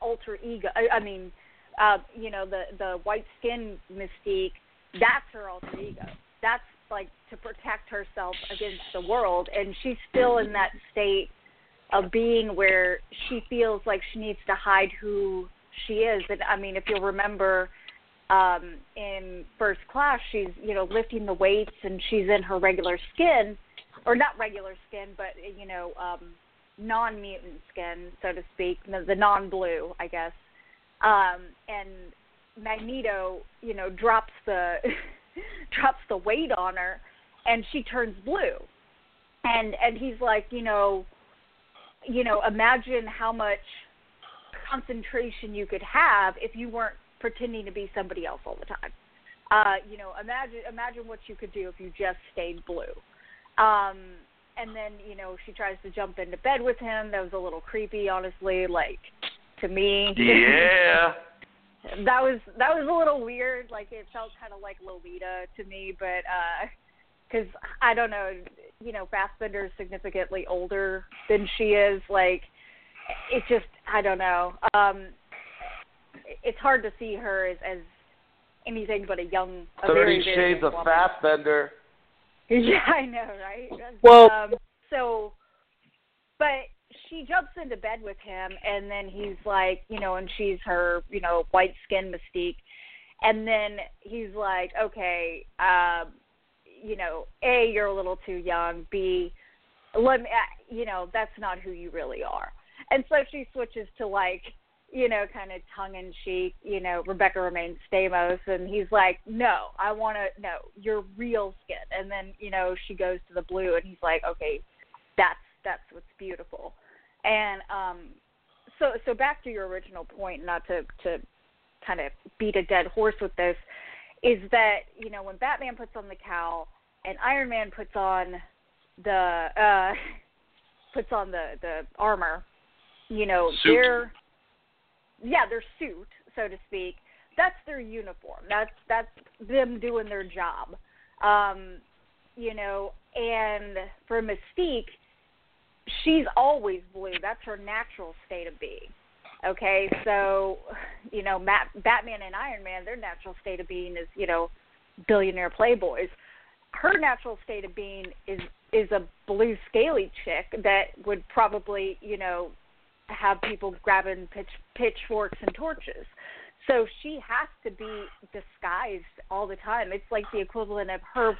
alter ego. I, I mean, uh, you know the the white skin Mystique. That's her alter ego. That's like to protect herself against the world, and she's still in that state of being where she feels like she needs to hide who she is. And I mean, if you'll remember um in first class she's you know lifting the weights and she's in her regular skin or not regular skin but you know um non mutant skin so to speak the, the non blue i guess. Um and magneto you know drops the drops the weight on her and she turns blue. And and he's like you know you know imagine how much concentration you could have if you weren't pretending to be somebody else all the time. Uh, you know, imagine imagine what you could do if you just stayed blue. Um, and then you know she tries to jump into bed with him. That was a little creepy, honestly. Like to me. Yeah. that was that was a little weird. Like it felt kind of like Lolita to me, but because uh, I don't know, you know, Fassbender is significantly older than she is. Like it just I don't know. Um, it's hard to see her as, as anything but a young, a Thirty very, very Shades young of woman. Fassbender. Yeah, I know, right? Well- um, so, but she jumps into bed with him, and then he's like, you know, and she's her, you know, white skin mystique, and then he's like, okay, um, you know, a, you're a little too young. B, let me, uh, you know, that's not who you really are. And so she switches to like, you know, kind of tongue in cheek, you know, Rebecca Romijn Stamos, and he's like, no, I want to, no, your real skin. And then, you know, she goes to the blue, and he's like, okay, that's that's what's beautiful. And um, so so back to your original point, not to to kind of beat a dead horse with this, is that you know when Batman puts on the cowl and Iron Man puts on the uh, puts on the the armor, you know, Suit. they're yeah, their suit, so to speak. That's their uniform. That's that's them doing their job. Um, you know, and for Mystique, she's always blue. That's her natural state of being. Okay, so you know, Matt, Batman and Iron Man, their natural state of being is you know, billionaire playboys. Her natural state of being is is a blue scaly chick that would probably you know have people grabbing pitch pitchforks and torches. So she has to be disguised all the time. It's like the equivalent of her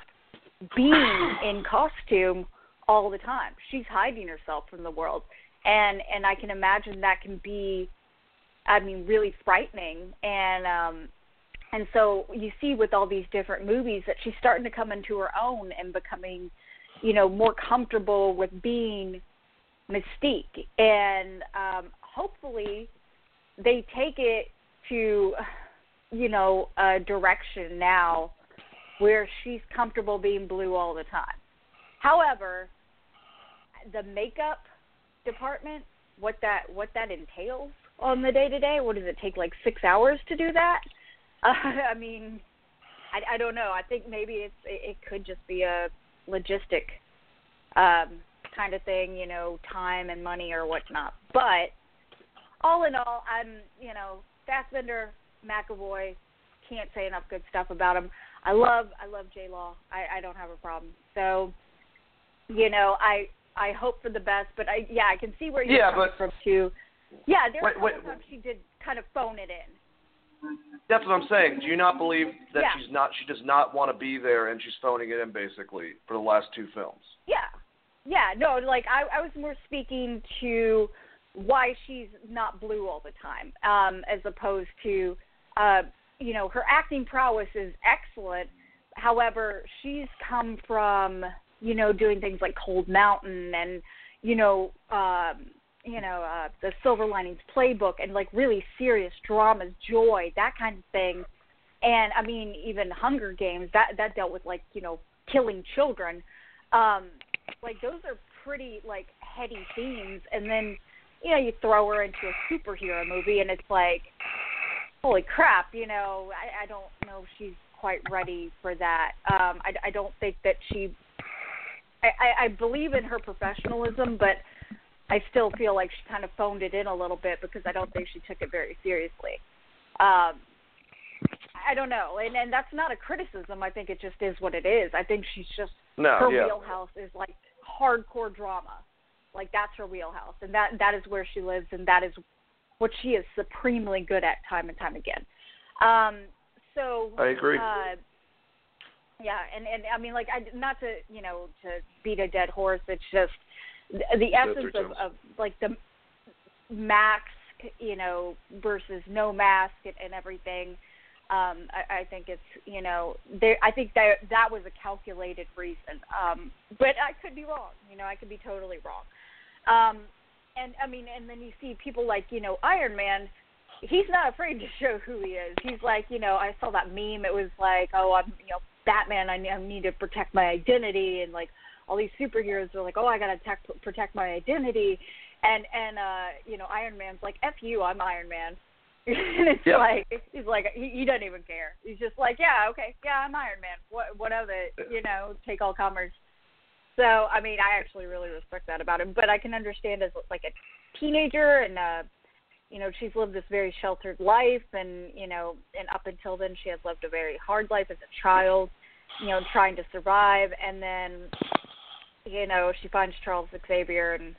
being in costume all the time. She's hiding herself from the world. And and I can imagine that can be I mean really frightening and um and so you see with all these different movies that she's starting to come into her own and becoming you know more comfortable with being mystique. And um hopefully they take it to you know a direction now where she's comfortable being blue all the time. However the makeup department what that what that entails on the day to day what does it take like 6 hours to do that? Uh, i mean i i don't know. I think maybe it's it, it could just be a logistic um kind of thing, you know, time and money or whatnot. But all in all, I'm, you know, Fassbender, McAvoy, can't say enough good stuff about him. I love, I love J Law. I, I don't have a problem. So, you know, I I hope for the best, but I yeah, I can see where you're Yeah, coming but- from too. Yeah, there's Wait, a wait. times she did kind of phone it in. That's what I'm saying. Do you not believe that Yeah. she's not? She does not want to be there, and she's phoning it in basically for the last two films. Yeah. Yeah, no, like I I was more speaking to why she's not blue all the time, um, as opposed to uh, you know, her acting prowess is excellent. However, she's come from, you know, doing things like Cold Mountain and, you know, um, you know, uh the Silver Linings Playbook and like really serious dramas, joy, that kind of thing. And I mean, even Hunger Games, that that dealt with like, you know, killing children. Um like those are pretty like heady themes and then you know you throw her into a superhero movie and it's like holy crap you know i i don't know if she's quite ready for that um i i don't think that she i i, believe in her professionalism but i still feel like she kind of phoned it in a little bit because i don't think she took it very seriously um I don't know, and and that's not a criticism. I think it just is what it is. I think she's just No, her yeah. wheelhouse is like hardcore drama. Like that's her wheelhouse, and that that is where she lives, and that is what she is supremely good at time and time again. Um, so I agree. Uh, yeah, and and I mean, like, I not to you know to beat a dead horse. It's just the, the essence of, of like the mask, you know, versus no mask and, and everything. Um, I, I think it's you know there. I think that that was a calculated reason, um, but I could be wrong. You know, I could be totally wrong. Um, and I mean, and then you see people like you know Iron Man. He's not afraid to show who he is. He's like, you know, I saw that meme. It was like, oh, I'm, you know, Batman. I need, to protect my identity, and like all these superheroes are like, oh, I gotta protect my identity, and and uh, you know, Iron Man's like, f you, I'm Iron Man. and it's Yep. like he's like he, he doesn't even care. He's just like, yeah, okay, yeah, I'm Iron Man. What what of it? You know, take all comers. So I mean, I actually really respect that about him. But I can understand as like a teenager, and uh, you know, she's lived this very sheltered life, and you know, and up until then, she has lived a very hard life as a child. You know, trying to survive, and then you know, she finds Charles Xavier and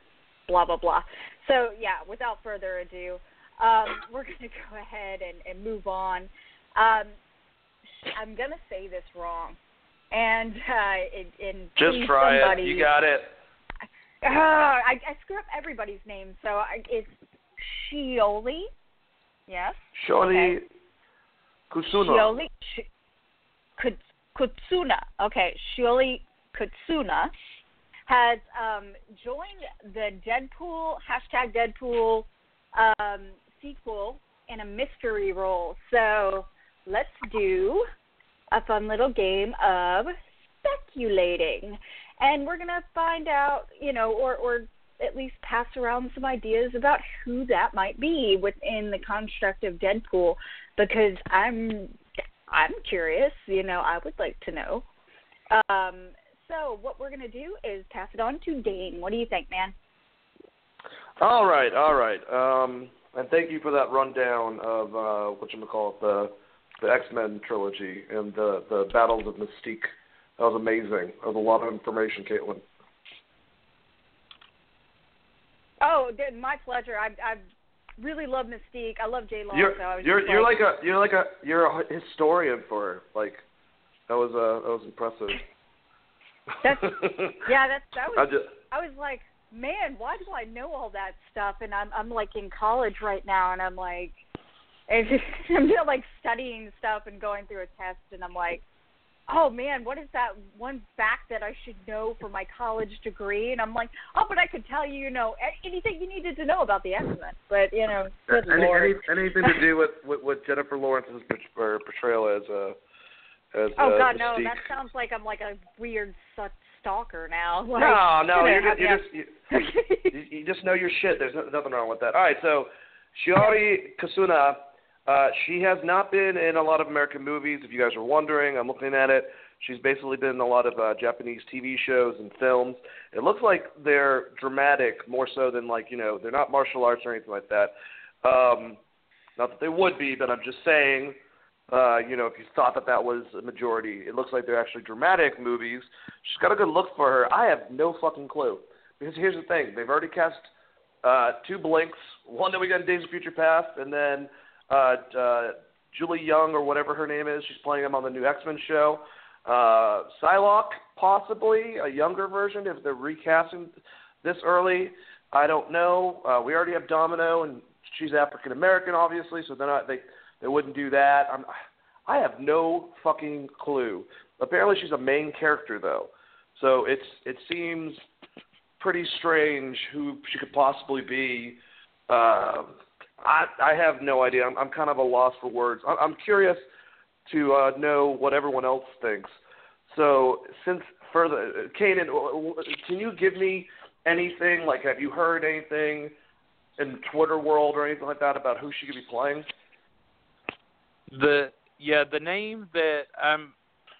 blah blah blah. So yeah, without further ado, um, we're going to go ahead and, and move on. Um, I'm going to say this wrong, and uh, and, and Just try somebody, it. You got it. Uh, I, I screw up everybody's name, so I, it's Shioli. Yes. Shorty Kusuna. Shioli Sh- Kutsuna. Okay, Shioli Kutsuna has um, joined the Deadpool hashtag Deadpool um, sequel in a mystery role. So let's do a fun little game of speculating, and we're gonna find out, you know, or or at least pass around some ideas about who that might be within the construct of Deadpool, because I'm I'm curious. You know, I would like to know. Um, so what we're gonna do is pass it on to Dane. What do you think, man? All right, all right. Um, and thank you for that rundown of uh, what you call it, the the X Men trilogy and the the battles of Mystique. That was amazing. That was a lot of information, Caitlin. Oh, my pleasure. I I really love Mystique. I love J Law. You're so I was you're you're like a you're like a you're a historian for her. Like that was uh that was impressive. That's- yeah. That's that was I just I was like, man, why do I know all that stuff? And I'm I'm like in college right now, and I'm like, it's just, I'm just like studying stuff and going through a test, and I'm like, oh man, what is that one fact that I should know for my college degree? And I'm like, oh, but I could tell you, you know, anything you needed to know about the X Men. But you know, good any, lord. any anything to do with, with with Jennifer Lawrence's port- portrayal as a as Oh uh, God, no! Mystique. That sounds like I'm like a weird su- stalker now. Like, no, no, you you're just, you're just you, you, you just know your shit. There's no, nothing wrong with that. All right, so Shiori Kasuna, uh, she has not been in a lot of American movies. If you guys are wondering, I'm looking at it. She's basically been in a lot of uh, Japanese TV shows and films. It looks like they're dramatic more so than like you know they're not martial arts or anything like that. Um, not that they would be, but I'm just saying. Uh, you know, if you thought that that was a majority, it looks like they're actually dramatic movies. She's got a good look for her. I have no fucking clue. because here's the thing: they've already cast uh, two Blinks, one that we got in Days of Future Past, and then uh, uh, Julie Young or whatever her name is. She's playing him on the new X Men show. Uh, Psylocke, possibly a younger version if they're recasting this early. I don't know. Uh, we already have Domino, and she's African American, obviously, so they're not they they wouldn't do that. I'm, I have no fucking clue. Apparently, she's a main character though, so it's it seems pretty strange who she could possibly be. Uh, I I have no idea. I'm I'm kind of a loss for words. I'm, I'm curious to uh, know what everyone else thinks. So since further, Kanan, can you give me anything? Like, have you heard anything in Twitter world or anything like that about who she could be playing? The yeah, the name that I'm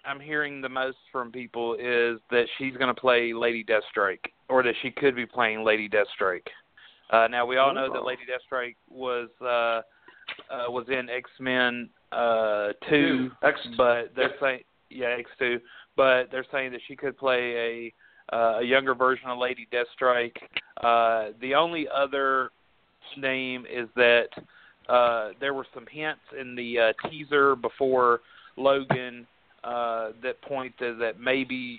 I'm hearing the most from people is that she's going to play Lady Deathstrike, or that she could be playing Lady Deathstrike. Uh, now we all know that Lady Deathstrike was uh, uh, was in X Men uh, two, X, but they're saying yeah X two, but they're saying that she could play a uh, a younger version of Lady Deathstrike. Uh, the only other name is that uh, there were some hints in the uh, teaser before Logan uh, that pointed that maybe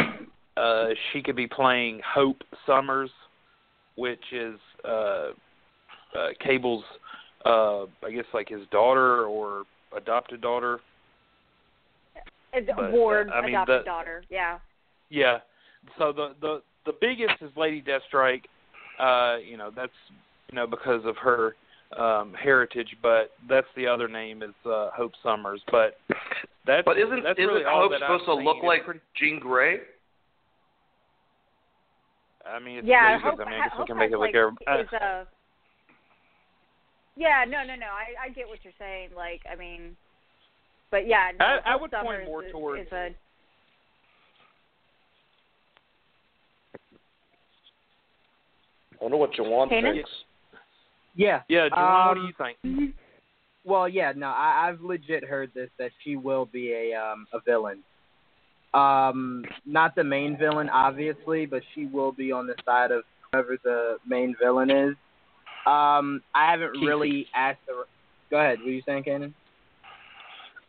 uh, she could be playing Hope Summers, which is uh, uh, Cable's, uh, I guess, like his daughter or adopted daughter. But, Ward's uh, I mean, adopted the- daughter. Yeah. Yeah. So the the the biggest is Lady Deathstrike. Uh, you know, that's you know because of her um heritage, but that's the other name is uh Hope Summers. But that's But isn't that's isn't really Hope supposed to look like pretty, Jean Grey? I mean, it's yeah, movies. Hope, I mean, I guess Hope we can make it look like, every- uh, a Yeah, no, no, no. I I get what you're saying. Like, I mean, but yeah, no, I- I Hope would point Summers more is, towards- is a I wonder what Juwan Kanan? thinks. Yeah. Yeah, Juwan, what do Um, you think? Well, yeah, no, I, I've legit heard this that she will be a um a villain. Um, not the main villain, obviously, but she will be on the side of whoever the main villain is. Um, I haven't Kesy. really asked her. Go ahead. What are you saying, Kanan?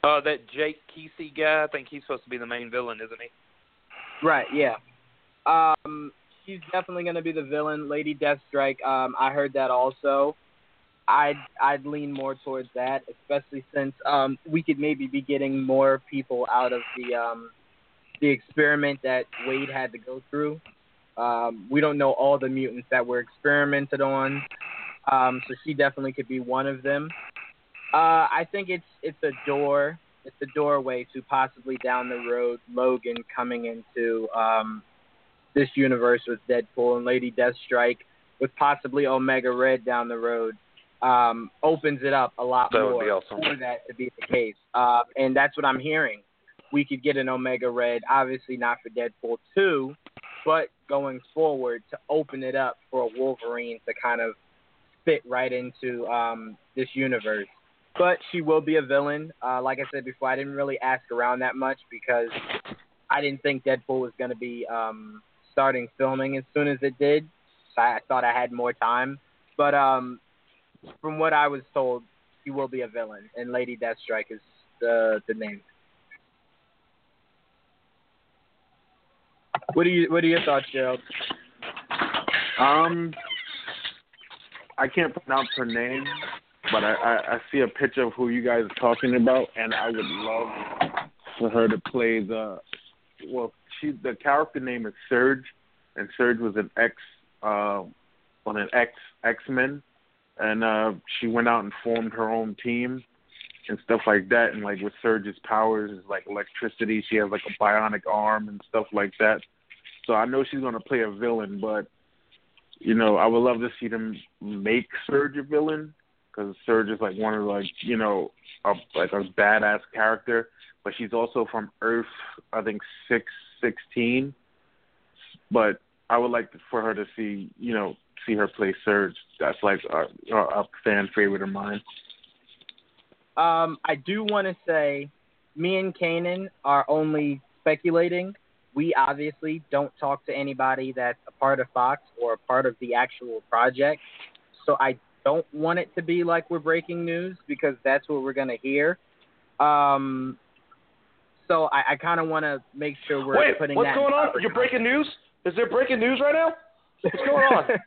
Uh, that Jake Kesy guy, I think he's supposed to be the main villain, isn't he? Right. Yeah. Um, she's definitely going to be the villain, Lady Deathstrike. Um, I heard that also. I'd I'd lean more towards that, especially since um we could maybe be getting more people out of the um the experiment that Wade had to go through. Um, we don't know all the mutants that were experimented on, um, so she definitely could be one of them. Uh, I think it's it's a door, it's a doorway to possibly down the road Logan coming into um, this universe with Deadpool and Lady Deathstrike, with possibly Omega Red down the road. Um, opens it up a lot That more awesome. for that to be the case, uh, and that's what I'm hearing. We could get an Omega Red, obviously not for Deadpool two, but going forward to open it up for a Wolverine to kind of fit right into um, this universe. But she will be a villain. Uh, like I said before, I didn't really ask around that much because I didn't think Deadpool was going to be um, starting filming as soon as it did. I thought I had more time. But um, from what I was told, she will be a villain, and Lady Deathstrike is the the name. What are you What are your thoughts, Gerald? Um, I can't pronounce her name, but I, I, I see a picture of who you guys are talking about, and I would love for her to play the. Well, she the character name is Surge, and Surge was an ex uh, on an ex X Men, and uh, she went out and formed her own team and stuff like that. And like with Surge's powers is like electricity. She has like a bionic arm and stuff like that. So I know she's gonna play a villain, but you know, I would love to see them make Surge a villain because Surge is like one of like you know a like a badass character, but she's also from Earth, I think six sixteen. But I would like for her to see you know see her play Surge. That's like a, a fan favorite of mine. Um, I do want to say, me and Kanan are only speculating. we obviously don't talk to anybody that's a part of Fox or a part of the actual project. So I don't want it to be like we're breaking news because that's what we're gonna hear. Um, so I, I kind of want to make sure we're putting. Wait, putting what's going in on? You're breaking news? Is there breaking news right now? What's going on?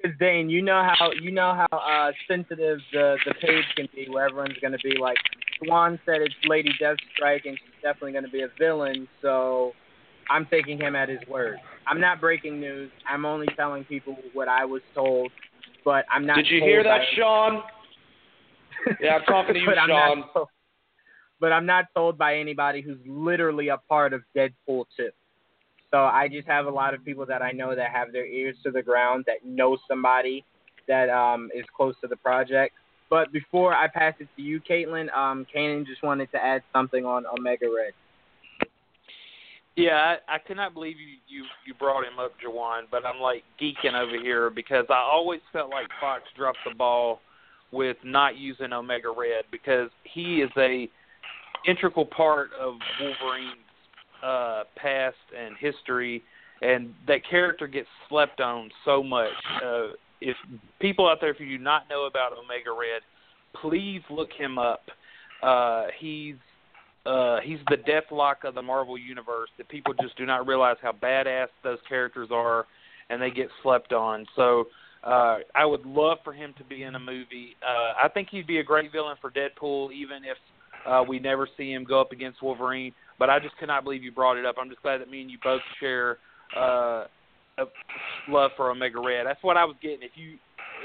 Because Dane, you know how you know how uh, sensitive the the page can be, where everyone's going to be like, Swan said it's Lady Deathstrike, and she's definitely going to be a villain. So I'm taking him at his word. I'm not breaking news. I'm only telling people what I was told, but I'm not. Did you hear that, Sean? Yeah, I'm talking to you, Sean. Not but I'm not told by anybody who's literally a part of Deadpool 2. So I just have a lot of people that I know that have their ears to the ground that know somebody that um, is close to the project. But before I pass it to you, Caitlin, um, Kanan just wanted to add something on Omega Red. Yeah, I, I cannot believe you, you you brought him up, Juwan, but I'm like geeking over here because I always felt like Fox dropped the ball with not using Omega Red because he is a integral part of Wolverine's uh past and history and that character gets slept on so much. Uh if people out there if you do not know about Omega Red, please look him up. Uh he's uh, he's the Deathlock of the Marvel universe that people just do not realize how badass those characters are, and they get slept on. So uh, I would love for him to be in a movie. Uh, I think he'd be a great villain for Deadpool, even if uh, we never see him go up against Wolverine. But I just cannot believe you brought it up. I'm just glad that me and you both share uh, a love for Omega Red. That's what I was getting. If you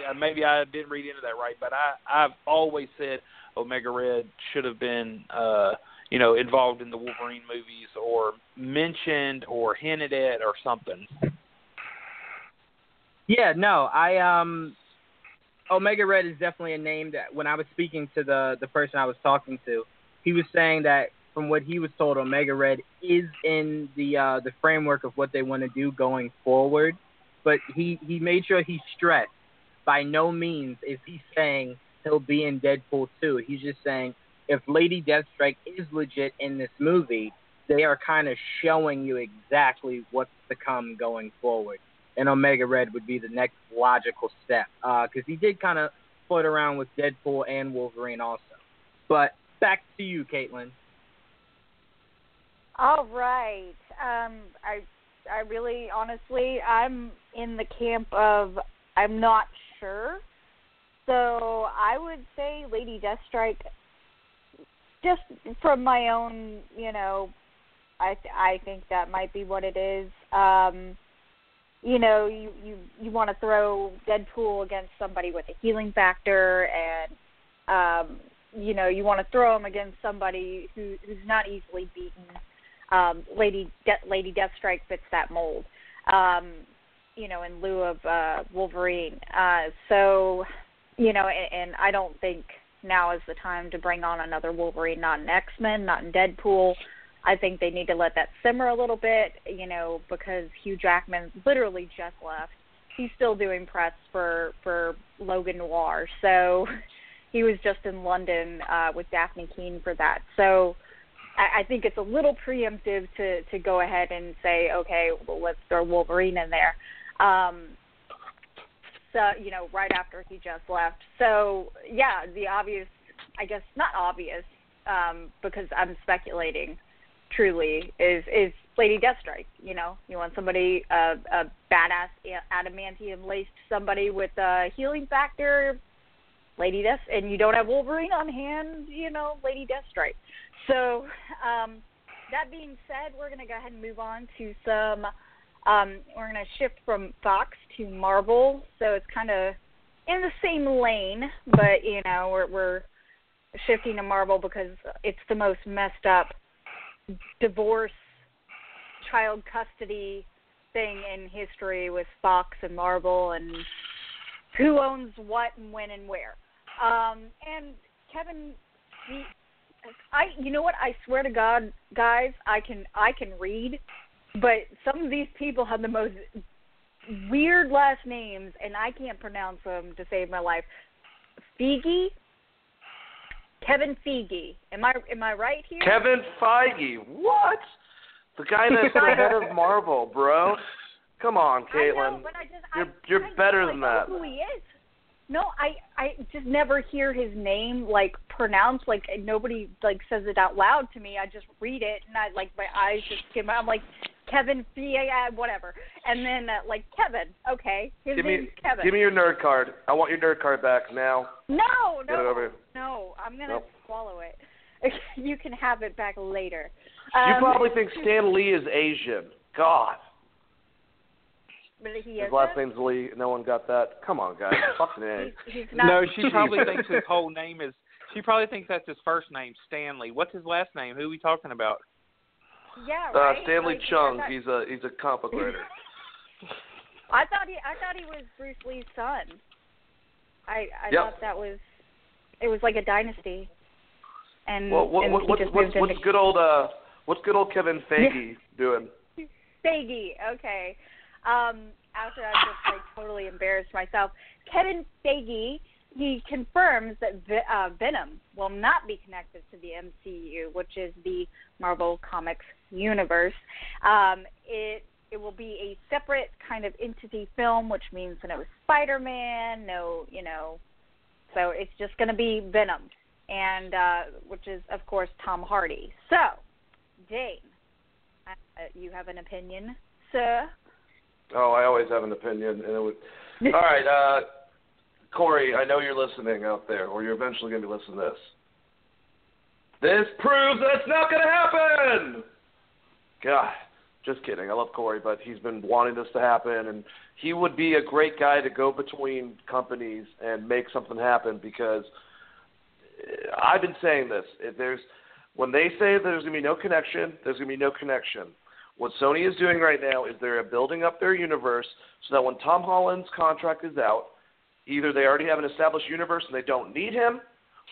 uh, maybe I didn't read into that right, but I I've always said Omega Red should have been. Uh, you know, involved in the Wolverine movies or mentioned or hinted at or something. Yeah, no, I um Omega Red is definitely a name that when I was speaking to the the person I was talking to, he was saying that from what he was told, Omega Red is in the uh the framework of what they want to do going forward. But he he made sure he stressed by no means is he saying he'll be in Deadpool 2. He's just saying if Lady Deathstrike is legit in this movie, they are kind of showing you exactly what's to come going forward. And Omega Red would be the next logical step because he did kind of float around with Deadpool and Wolverine also. But back to you, Caitlin. All right. Um, I I really honestly I'm in the camp of I'm not sure. So I would say Lady Deathstrike just from my own, you know, I th- I think that might be what it is. Um you know, you you you want to throw Deadpool against somebody with a healing factor and um you know, you want to throw him against somebody who who's not easily beaten um, Lady De- Lady Deathstrike fits that mold. Um, you know, in lieu of uh, Wolverine. Uh, so, you know, and, and I don't think now is the time to bring on another Wolverine, not in X Men, not in Deadpool. I think they need to let that simmer a little bit, you know, because Hugh Jackman literally just left. He's still doing press for for Logan Noir, so he was just in London uh, with Dafne Keen for that. So I, I think it's a little preemptive to to go ahead and say, okay, well, let's throw Wolverine in there. Um, so you know, right after he just left. So yeah, the obvious, I guess not obvious, um, because I'm speculating. Truly, is is Lady Deathstrike. You know, you want somebody uh, a badass adamantium laced somebody with a healing factor. Lady Death, and you don't have Wolverine on hand, you know, Lady Deathstrike. So, um, that being said, we're going to go ahead and move on to some. Um, we're going to shift from Fox to Marvel, so it's kind of in the same lane, but you know, we're we're shifting to Marvel because it's the most messed up divorce, child custody thing in history with Fox and Marvel, and who owns what and when and where. Um, and Kevin, he, I you know what? I swear to God, guys, I can I can read, but some of these people have the most weird last names, and I can't pronounce them to save my life. Feige, Kevin Feige. Am I am I right here? Kevin Feige. What? The guy that's the head of Marvel, bro. Come on, Caitlin. Know, just, you're I, you're I better know, than know that. Who he is? No, I I just never hear his name like pronounced. Like nobody like says it out loud to me. I just read it and I like my eyes just skim. I'm like Kevin B whatever, and then uh, like Kevin. Okay, his Give name's me Kevin. give me your nerd card. I want your nerd card back now. no, Get it over no, no. I'm gonna Nope. swallow it. you can have it back later. You Um, probably think Stan Lee is Asian. God. But he His isn't. last name's Lee. No one got that. Come on, guys. Fucking A. He's, he's not. no, she probably thinks his whole name is. She probably thinks that's his first name, Stanley. What's his last name? Who are we talking about? Yeah, Uh. Stanley Like, Chung. I thought, He's a he's a comic book writer. I thought he I thought he was Bruce Lee's son. I I Yep. thought that was it was like a dynasty. And, Well, what, and what, he what's just what's moved what's into good old uh what's good old Kevin Feige doing? Feige. Okay. Um, after I just like totally embarrassed myself, Kevin Feige he confirms that uh, Venom will not be connected to the MCU, which is the Marvel Comics universe. Um, it it will be a separate kind of entity film, which means no Spider-Man, no you know, so it's just going to be Venom, and uh, which is of course Tom Hardy. So, Dane, uh, you have an opinion, sir? Oh, I always have an opinion, and it would. All right, uh, Corey, I know you're listening out there, or you're eventually going to be listening to this. This proves that it's not going to happen. God, just kidding. I love Corey, but he's been wanting this to happen, and he would be a great guy to go between companies and make something happen because uh, I've been saying this. If there's when they say there's going to be no connection, there's going to be no connection. What Sony is doing right now is they're building up their universe so that when Tom Holland's contract is out, either they already have an established universe and they don't need him,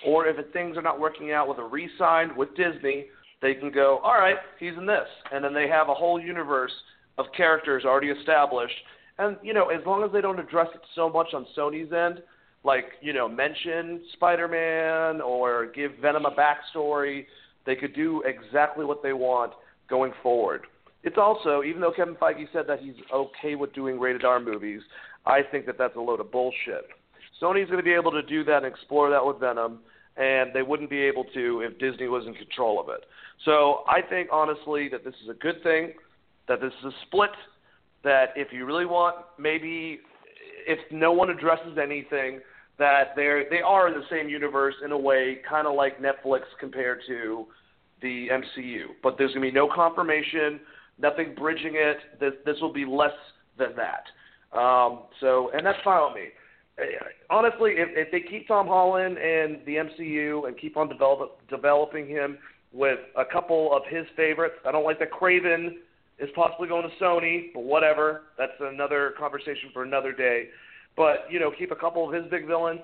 or if things are not working out with a re-sign with Disney, they can go, all right, he's in this, and then they have a whole universe of characters already established. And you know, as long as they don't address it so much on Sony's end, like you know, mention Spider-Man or give Venom a backstory, they could do exactly what they want going forward. It's also, even though Kevin Feige said that he's okay with doing rated R movies, I think that that's a load of bullshit. Sony's going to be able to do that and explore that with Venom, and they wouldn't be able to if Disney was in control of it. So I think honestly that this is a good thing, that this is a split, that if you really want, maybe if no one addresses anything, that they they are in the same universe in a way, kind of like Netflix compared to the MCU. But there's going to be no confirmation, nothing bridging it. This this will be less than that. Um, so, and that's fine with me. Honestly, if, if they keep Tom Holland and the MCU and keep on develop, developing him with a couple of his favorites, I don't like that Kraven is possibly going to Sony, but whatever. That's another conversation for another day. But you know, keep a couple of his big villains.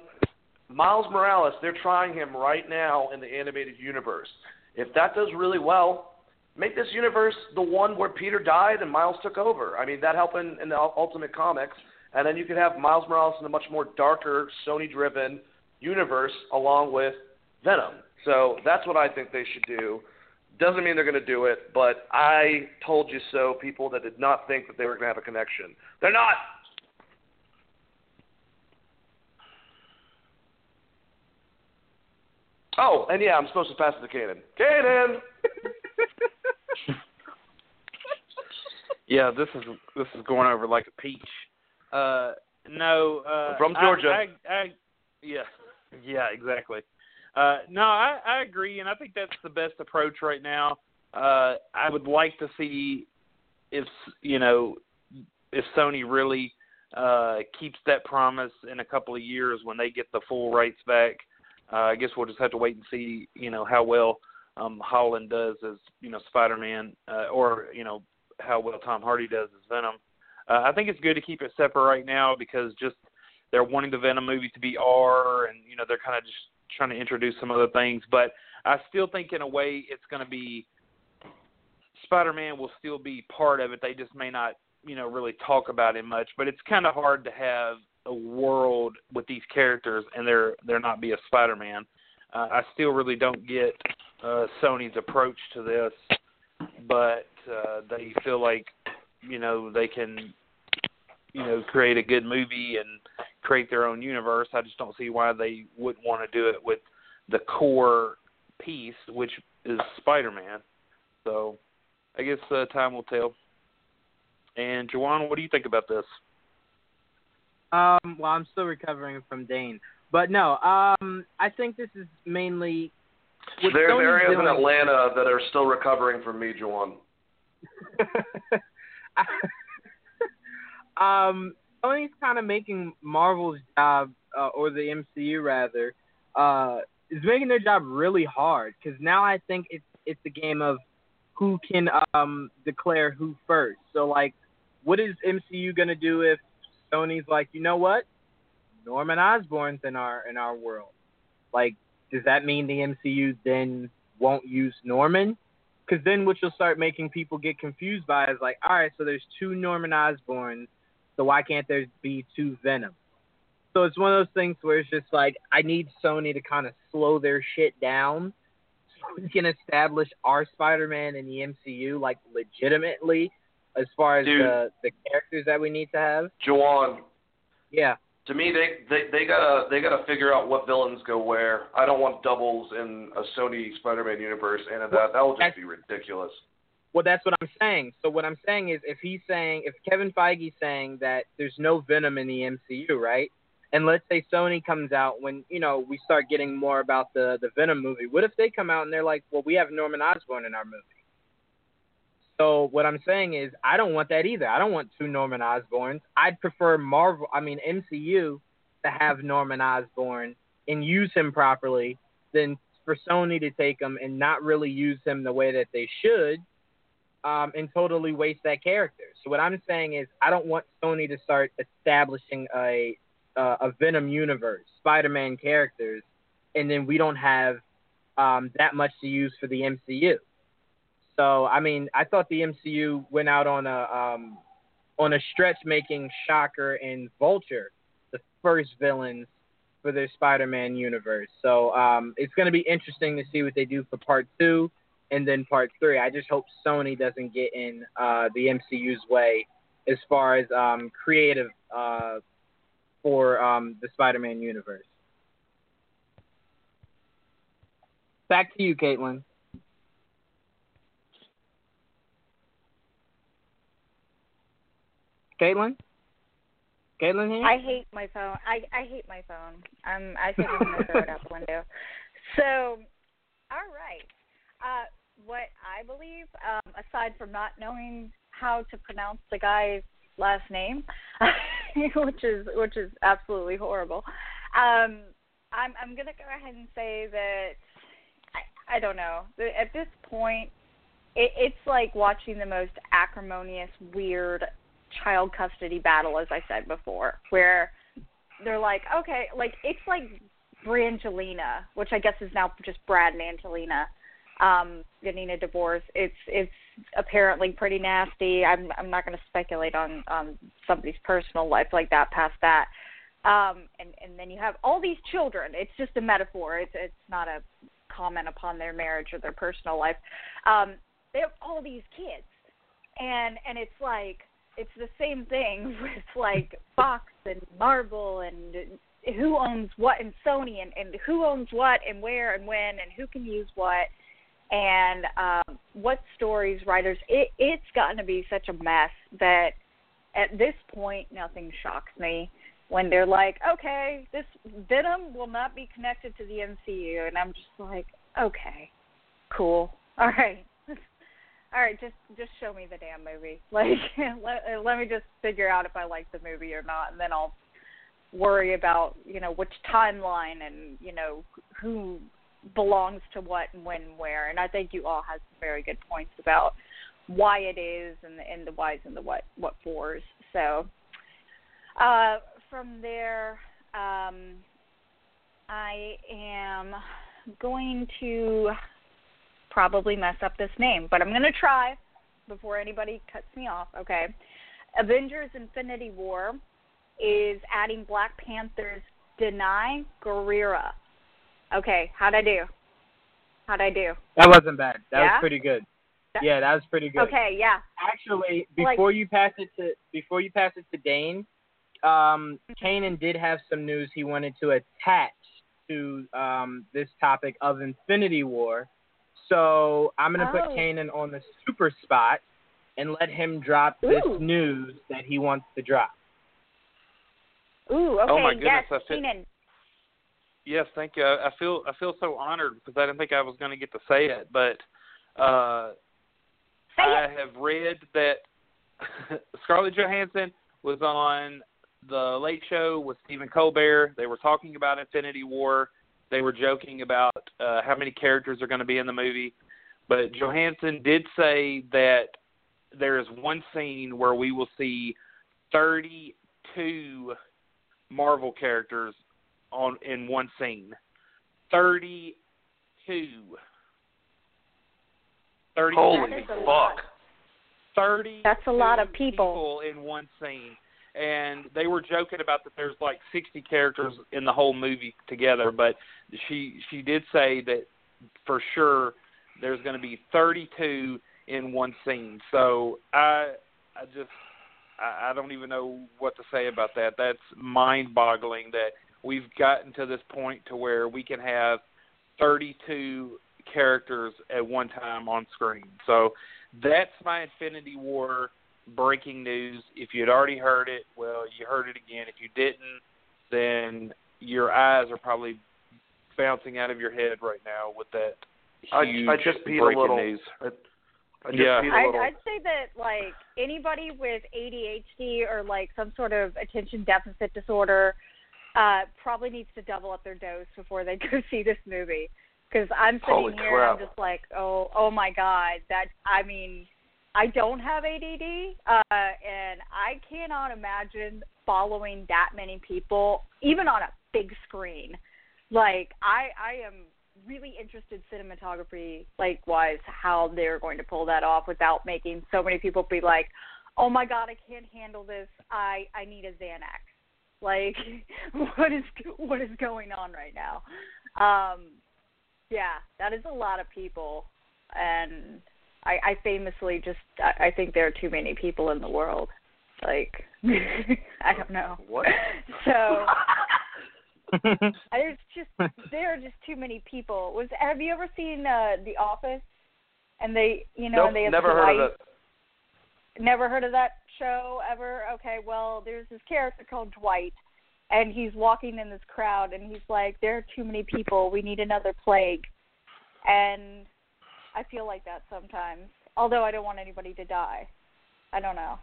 Miles Morales, they're trying him right now in the animated universe. If that does really well, make this universe the one where Peter died and Miles took over. I mean, that happened in the Ultimate Comics, and then you could have Miles Morales in a much more darker, Sony-driven universe along with Venom. So that's what I think they should do. Doesn't mean they're going to do it, but I told you so. People that did not think that they were going to have a connection, they're not. Oh, and yeah, I'm supposed to pass it to Kanan. Kanan. Yeah, this is this is going over like a peach. Uh, no, uh, From I- Georgia. I, I, yeah, yeah, exactly. Uh, no, I, I agree, and I think that's the best approach right now. Uh, I would like to see if you know if Sony really uh, keeps that promise in a couple of years when they get the full rights back. Uh, I guess we'll just have to wait and see, you know, how well um, Holland does as you know Spider-Man, uh, or you know how well Tom Hardy does as Venom. Uh, I think it's good to keep it separate right now because just they're wanting the Venom movie to be R, and you know they're kind of just trying to introduce some other things. But I still think in a way it's going to be Spider-Man will still be part of it. They just may not, you know, really talk about it much. But it's kind of hard to have a world with these characters and there there not be a Spider-Man. Uh, I still really don't get uh, Sony's approach to this, but uh, they feel like you know they can you know create a good movie and create their own universe. I just don't see why they wouldn't want to do it with the core piece, which is Spider-Man. So I guess uh, time will tell. And Juwan, what do you think about this? Um, well, I'm still recovering from Dane, but no, um, I think this is mainly. What There's Sony's areas in Atlanta that are still recovering from me, Juwan. um, Sony's kind of making Marvel's job, uh, or the MCU rather, uh, is making their job really hard because now I think it's it's a game of who can um declare who first. So like, what is MCU gonna do if Sony's like, you know what, Norman Osborn's in our in our world? Like, does that mean the MCU then won't use Norman? Because then what you'll start making people get confused by is like, all right, so there's two Norman Osborns, so why can't there be two Venom? So it's one of those things where it's just like, I need Sony to kind of slow their shit down so we can establish our Spider-Man in the MCU like legitimately as far as Dude. the the characters that we need to have. Juwan, Yeah. To me, they, they they gotta they gotta figure out what villains go where. I don't want doubles in a Sony Spider-Man universe, and that that will just be ridiculous. Well, that's what I'm saying. So what I'm saying is, if he's saying, if Kevin Feige's saying that there's no Venom in the MCU, right? And let's say Sony comes out when you know we start getting more about the the Venom movie. What if they come out and they're like, well, we have Norman Osborn in our movie. So what I'm saying is, I don't want that either. I don't want two Norman Osborns. I'd prefer Marvel, I mean MCU, to have Norman Osborn and use him properly than for Sony to take him and not really use him the way that they should um, and totally waste that character. So what I'm saying is, I don't want Sony to start establishing a uh, a Venom universe, Spider-Man characters, and then we don't have um, that much to use for the MCU. So I mean, I thought the MCU went out on a um, on a stretch, making Shocker and Vulture the first villains for their Spider-Man universe. So um, it's going to be interesting to see what they do for Part Two and then Part Three. I just hope Sony doesn't get in uh, the MCU's way as far as um, creative uh, for um, the Spider-Man universe. Back to you, Caitlin. Caitlin? Caitlin here? I hate my phone. I I hate my phone. Um, I think I'm gonna throw it out the window. So, all right. Uh, what I believe, um, aside from not knowing how to pronounce the guy's last name, which is which is absolutely horrible, um, I'm I'm gonna go ahead and say that I I don't know. At this point, it, it's like watching the most acrimonious, weird child custody battle, as I said before, where they're like, okay, like it's like Brangelina, which I guess is now just Brad and Angelina, um, getting a divorce. It's it's apparently pretty nasty. I'm I'm not going to speculate on on somebody's personal life like that past that. Um, and and then you have all these children. It's just a metaphor. It's it's not a comment upon their marriage or their personal life. Um, they have all these kids, and and it's like it's the same thing with like Fox and Marvel and who owns what and Sony and, and who owns what and where and when and who can use what and um, what stories writers. It it's gotten to be such a mess that at this point nothing shocks me when they're like okay this Venom will not be connected to the MCU and I'm just like okay cool. All right all right, just just show me the damn movie. Like, let let me just figure out if I like the movie or not, and then I'll worry about you know which timeline and you know who belongs to what and when where. And I think you all have some very good points about why it is and the and the whys and the what what fors. So uh, from there, um, I am going to probably mess up this name, but I'm going to try before anybody cuts me off, okay? Avengers Infinity War is adding Black Panther's Danai Gurira. Okay, how'd I do? How'd I do? That wasn't bad. That Yeah? was pretty good. yeah, that was pretty good. Okay, yeah. Actually, Like- before you pass it to before you pass it to Dane, um, Kanan did have some news he wanted to attach to um, this topic of Infinity War. So I'm gonna Oh. put Kanan on the super spot and let him drop this news that he wants to drop. Ooh, okay, Oh, my goodness, yes, I fit- Kanan. Yes, thank you. I I feel I feel so honored because I didn't think I was going to get to say it, but uh, Say I it. have read that Scarlett Johansson was on the Late Show with Stephen Colbert. They were talking about Infinity War. They were joking about uh, how many characters are going to be in the movie, but Johansson did say that there is one scene where we will see 32 Marvel characters on in one scene. 32. 32 Holy That is a fuck! 30 That's a lot of people. in one scene and they were joking about that there's like 60 characters in the whole movie together but she she did say that for sure there's going to be 32 in one scene. So i i just I, I don't even know what to say about that. That's mind boggling that we've gotten to this point to where we can have 32 characters at one time on screen. So that's my Infinity War breaking news. If you'd already heard it, well, you heard it again. If you didn't, then your eyes are probably bouncing out of your head right now with that I, huge I just peed breaking a little. news. I, I just Yeah. peed a I'd. I'd say that like anybody with ADHD or like some sort of attention deficit disorder uh probably needs to double up their dose before they go see this movie. Because I'm sitting Holy here, crap. I'm just like, oh, oh my god, that I mean, I don't have ADD, uh, and I cannot imagine following that many people, even on a big screen. Like I, I am really interested cinematography, likewise, how they're going to pull that off without making so many people be like, oh my god, I can't handle this. I, I need a Xanax. Like, what is what is going on right now? Um, yeah, that is a lot of people, and I, I famously just I, I think there are too many people in the world. Like, I don't know. What? So there's just there are just too many people. Was have you ever seen uh The Office? And they, you know, nope, and they have never heard of it. Never heard of that show ever? Okay, well, there's this character called Dwight, and he's walking in this crowd, and he's like, "There are too many people. We need another plague." And I feel like that sometimes. Although I don't want anybody to die. I don't know.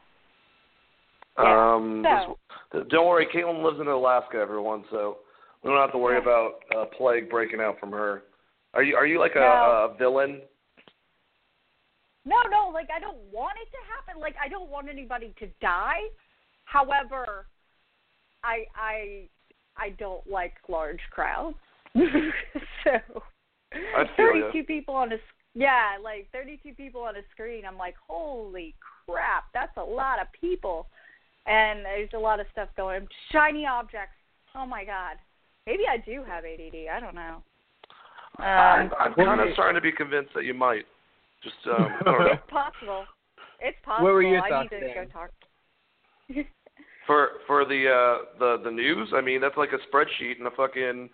Yeah, Um, so- this- don't worry, Caitlin lives in Alaska, everyone, so we don't have to worry about uh, plague breaking out from her. Are you are you like a, No. a villain? No, no, like I don't want it to happen. Like I don't want anybody to die. However, I I I don't like large crowds. so I feel ya. 32 people on a yeah, like 32 people on a screen. I'm like, "Holy crap, that's a lot of people." And there's a lot of stuff going. Shiny objects. Oh my god. Maybe I do have ADD. I don't know. I'm, Um, I'm kind of starting to be convinced that you might. Just um, I don't know. it's possible. It's possible. What were your I thoughts, need to go talk. For for the uh the the news, I mean that's like a spreadsheet and a fucking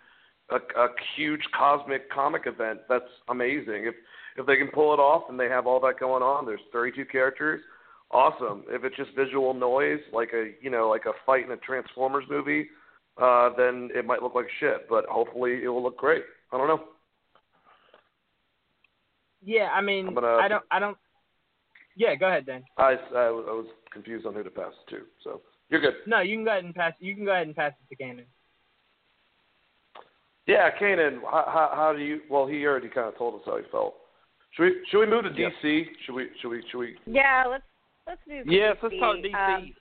a, a huge cosmic comic event. That's amazing. If if they can pull it off and they have all that going on, there's 32 characters. Awesome. If it's just visual noise, like a you know like a fight in a Transformers movie, uh, then it might look like shit. But hopefully it will look great. I don't know. yeah, I mean, gonna- I don't, I don't. Yeah, go ahead, Dan. I, I, I was confused on who to pass it to. So you're good. No, you can go ahead and pass. You can go ahead and pass it to Kanan. Yeah, Kanan, how, how, how do you? Well, he already kind of told us how he felt. Should we should we move to Yep. DC? Should we should we should we? Yeah, let's let's move. to Yes, let's DC. talk DC. Um,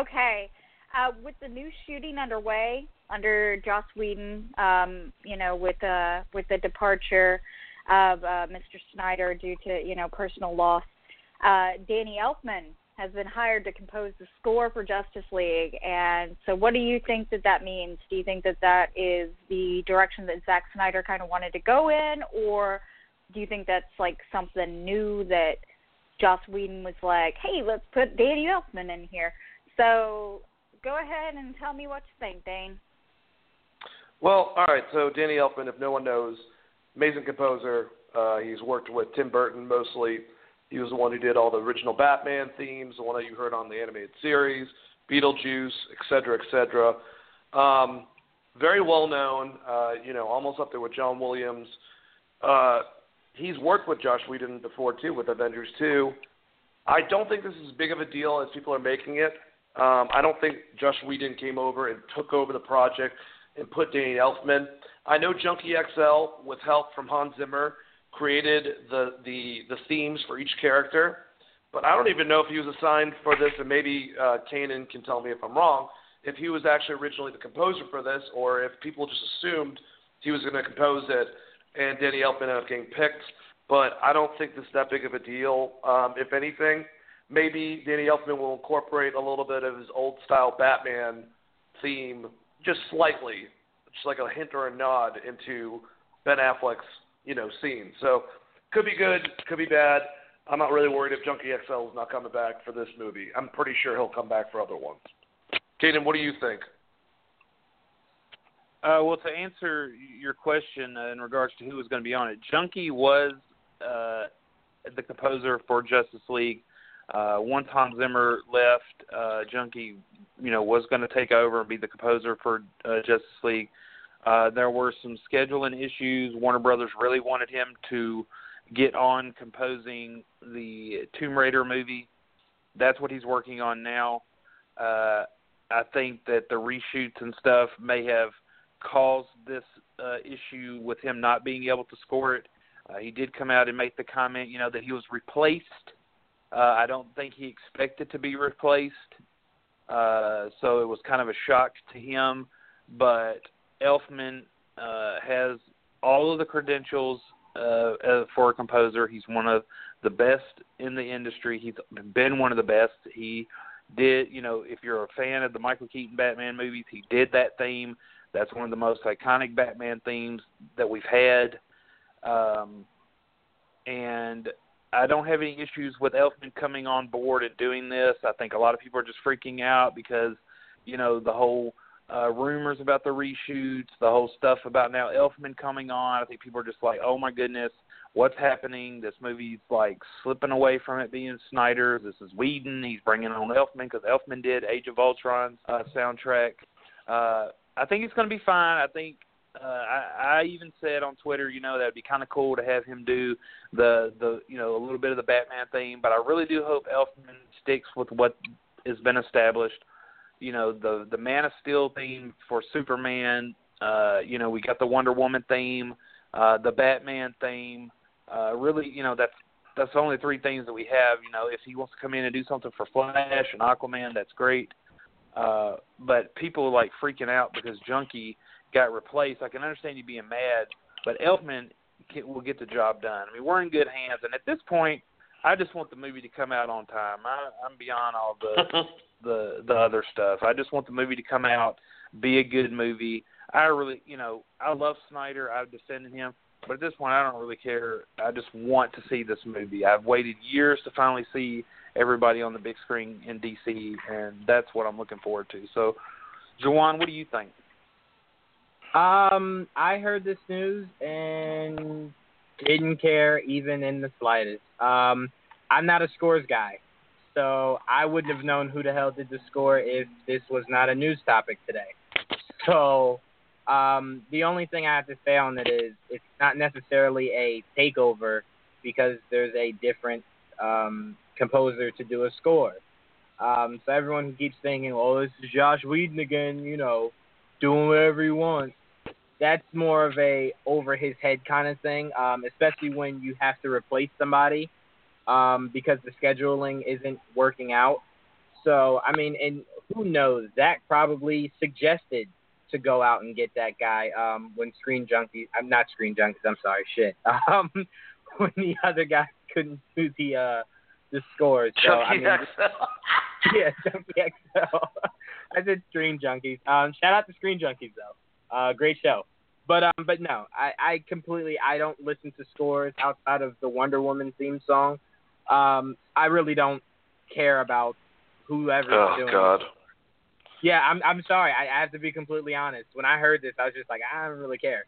okay, uh, with the new shooting underway under Joss Whedon, um, you know, with uh with the departure of uh, Mr. Snyder due to you know personal loss, uh, Danny Elfman has been hired to compose the score for Justice League. And so, what do you think that that means? Do you think that that is the direction that Zack Snyder kind of wanted to go in, or do you think that's like something new that Joss Whedon was like, "Hey, let's put Danny Elfman in here"? So go ahead and tell me what you think, Dane. Well, all right. So Danny Elfman, if no one knows, amazing composer. Uh, he's worked with Tim Burton mostly. He was the one who did all the original Batman themes, the one that you heard on the animated series, Beetlejuice, et cetera, et cetera. Um, very well known, uh, you know, almost up there with John Williams. Uh, he's worked with Josh Whedon before too, with Avengers 2. I don't think this is as big of a deal as people are making it. Um, I don't think Josh Whedon came over and took over the project and put Danny Elfman. I know Junkie XL, with help from Hans Zimmer, created the, the, the themes for each character, but I don't even know if he was assigned for this, and maybe uh, Kanan can tell me if I'm wrong, if he was actually originally the composer for this, or if people just assumed he was going to compose it and Danny Elfman ended up getting picked. But I don't think this is that big of a deal. Um, if anything, maybe Danny Elfman will incorporate a little bit of his old style Batman theme, just slightly, just like a hint or a nod into Ben Affleck's you know scene. So could be good, could be bad. I'm not really worried if Junkie XL is not coming back for this movie. I'm pretty sure he'll come back for other ones. Kaden, what do you think? Uh, well, to answer your question uh, in regards to who was going to be on it, Junkie was uh, the composer for Justice League. Uh, once Hans Zimmer left, uh, Junkie, you know, was going to take over and be the composer for uh, Justice League. Uh, there were some scheduling issues. Warner Brothers really wanted him to get on composing the Tomb Raider movie. That's what he's working on now. Uh, I think that the reshoots and stuff may have caused this uh, issue with him not being able to score it. Uh, he did come out and make the comment, you know, that he was replaced. Uh, I don't think he expected to be replaced, uh, so it was kind of a shock to him. But Elfman uh, has all of the credentials uh, for a composer. He's one of the best in the industry. He's been one of the best. He did, you know, if you're a fan of the Michael Keaton Batman movies, he did that theme. That's one of the most iconic Batman themes that we've had. Um, and I don't have any issues with Elfman coming on board and doing this. I think a lot of people are just freaking out because, you know, the whole uh, rumors about the reshoots, the whole stuff about now Elfman coming on. I think people are just like, oh my goodness, what's happening? This movie's like slipping away from it being Snyder. This is Whedon. He's bringing on Elfman because Elfman did Age of Ultron's uh, soundtrack. Uh, I think it's going to be fine. I think uh, I, I even said on Twitter, you know, that'd be kind of cool to have him do the the you know a little bit of the Batman theme. But I really do hope Elfman sticks with what has been established. You know, the the Man of Steel theme for Superman. Uh, you know, we got the Wonder Woman theme, uh, the Batman theme. Uh, really, you know, that's that's the only three things that we have. You know, if he wants to come in and do something for Flash and Aquaman, that's great. Uh, but people are like freaking out because Junkie got replaced. I can understand you being mad, but Elfman can, will get the job done. I mean, we're in good hands, and at this point, I just want the movie to come out on time. I, I'm beyond all the the the other stuff. I just want the movie to come out, be a good movie. I really, you know, I love Snyder. I've defended him, but at this point, I don't really care. I just want to see this movie. I've waited years to finally see everybody on the big screen in DC, and that's what I'm looking forward to. So, Juwan, what do you think? Um, I heard this news and didn't care even in the slightest. Um, I'm not a scores guy, so I wouldn't have known who the hell did the score if this was not a news topic today. So, um, the only thing I have to say on it is it's not necessarily a takeover because there's a different um, composer to do a score. Um, so everyone keeps thinking, "Oh, this is Josh Whedon again," you know, doing whatever he wants. That's more of a over his head kind of thing, um, especially when you have to replace somebody um, because the scheduling isn't working out. So I mean, and who knows? Zack probably suggested to go out and get that guy um, when Screen Junkies. I'm not Screen Junkies. I'm sorry, shit. Um, when the other guy couldn't do the uh, the scores. So, Junkie I mean, XL. yeah, Junkie XL. I said Screen Junkies. Um, shout out to Screen Junkies though. Uh, great show. But um, but no, I I completely I don't listen to scores outside of the Wonder Woman theme song. Um, I really don't care about whoever's oh doing. God. It. Yeah, I'm I'm sorry. I, I have to be completely honest. When I heard this, I was just like, I don't really care.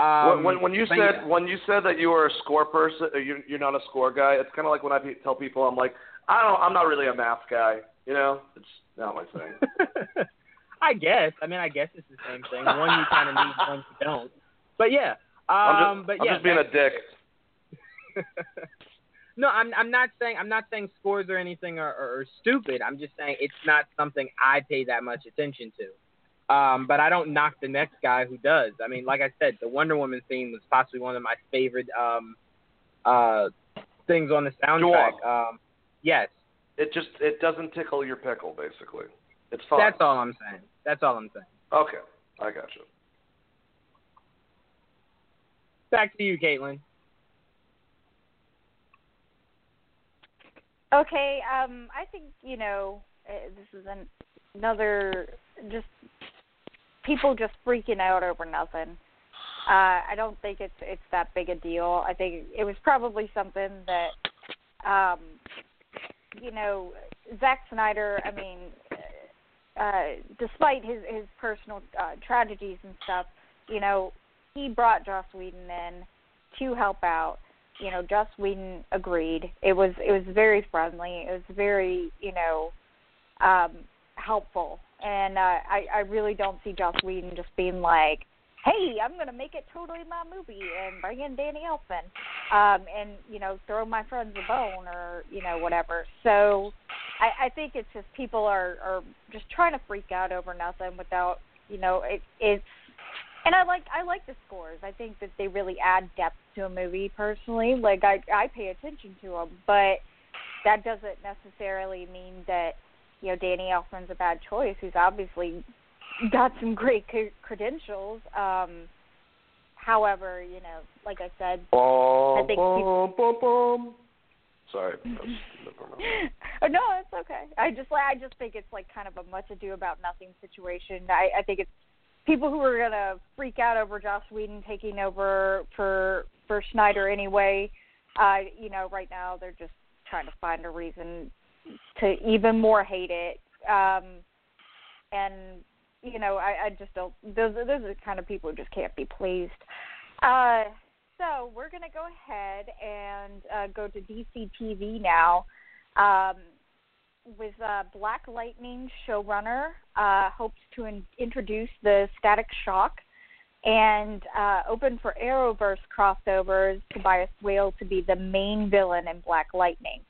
Um, when, when you said yeah. when you said that you were a score person, or you, you're not a score guy. It's kind of like when I pe- tell people I'm like, I don't, I'm not really a math guy. You know, it's not my thing. I guess. I mean, I guess it's the same thing. One you kind of need, one you don't. But yeah. Um, I'm just, but I'm just being a dick. no, I'm I'm not saying I'm not saying scores or anything are, are, are stupid. I'm just saying it's not something I pay that much attention to. Um, but I don't knock the next guy who does. I mean, like I said, the Wonder Woman theme was possibly one of my favorite um, uh, things on the soundtrack. Um, yes, It just it doesn't tickle your pickle, basically. It's fine. that's all I'm saying. That's all I'm saying. Okay, I got you. Back to you, Caitlin. Okay, um, I think you know uh, this is an, another just people just freaking out over nothing. Uh, I don't think it's it's that big a deal. I think it was probably something that, um, you know, Zack Snyder. I mean, uh, despite his his personal uh, tragedies and stuff, you know, he brought Joss Whedon in to help out you know, Joss Whedon agreed. It was it was very friendly. It was very you know um, helpful, and uh, I I really don't see Joss Whedon just being like, hey, I'm gonna make it totally my movie and bring in Danny Elfman, um, and you know throw my friends a bone or you know whatever. So I I think it's just people are are just trying to freak out over nothing without you know it it's and I like I like the scores. I think that they really add depth to a movie. Personally, like I I pay attention to them, but that doesn't necessarily mean that you know Danny Elfman's a bad choice. He's obviously got some great c- credentials. Um, however, you know, like I said, Bum, think bum, bum, bum. Sorry. Oh, no, it's okay. I just I just think it's like kind of a much ado about nothing situation. I I think it's people who are gonna freak out over Joss Whedon taking over for for Snyder anyway. Uh, you know, right now they're just trying to find a reason to even more hate it. Um, and you know, I, I just don't. Those those are the kind of people who just can't be pleased. Uh, so we're gonna go ahead and uh, go to DC TV now. Um, with uh, Black Lightning showrunner uh, hopes to in- introduce the Static Shock and uh, open for Arrowverse crossovers. Tobias Whale to be the main villain in Black Lightning.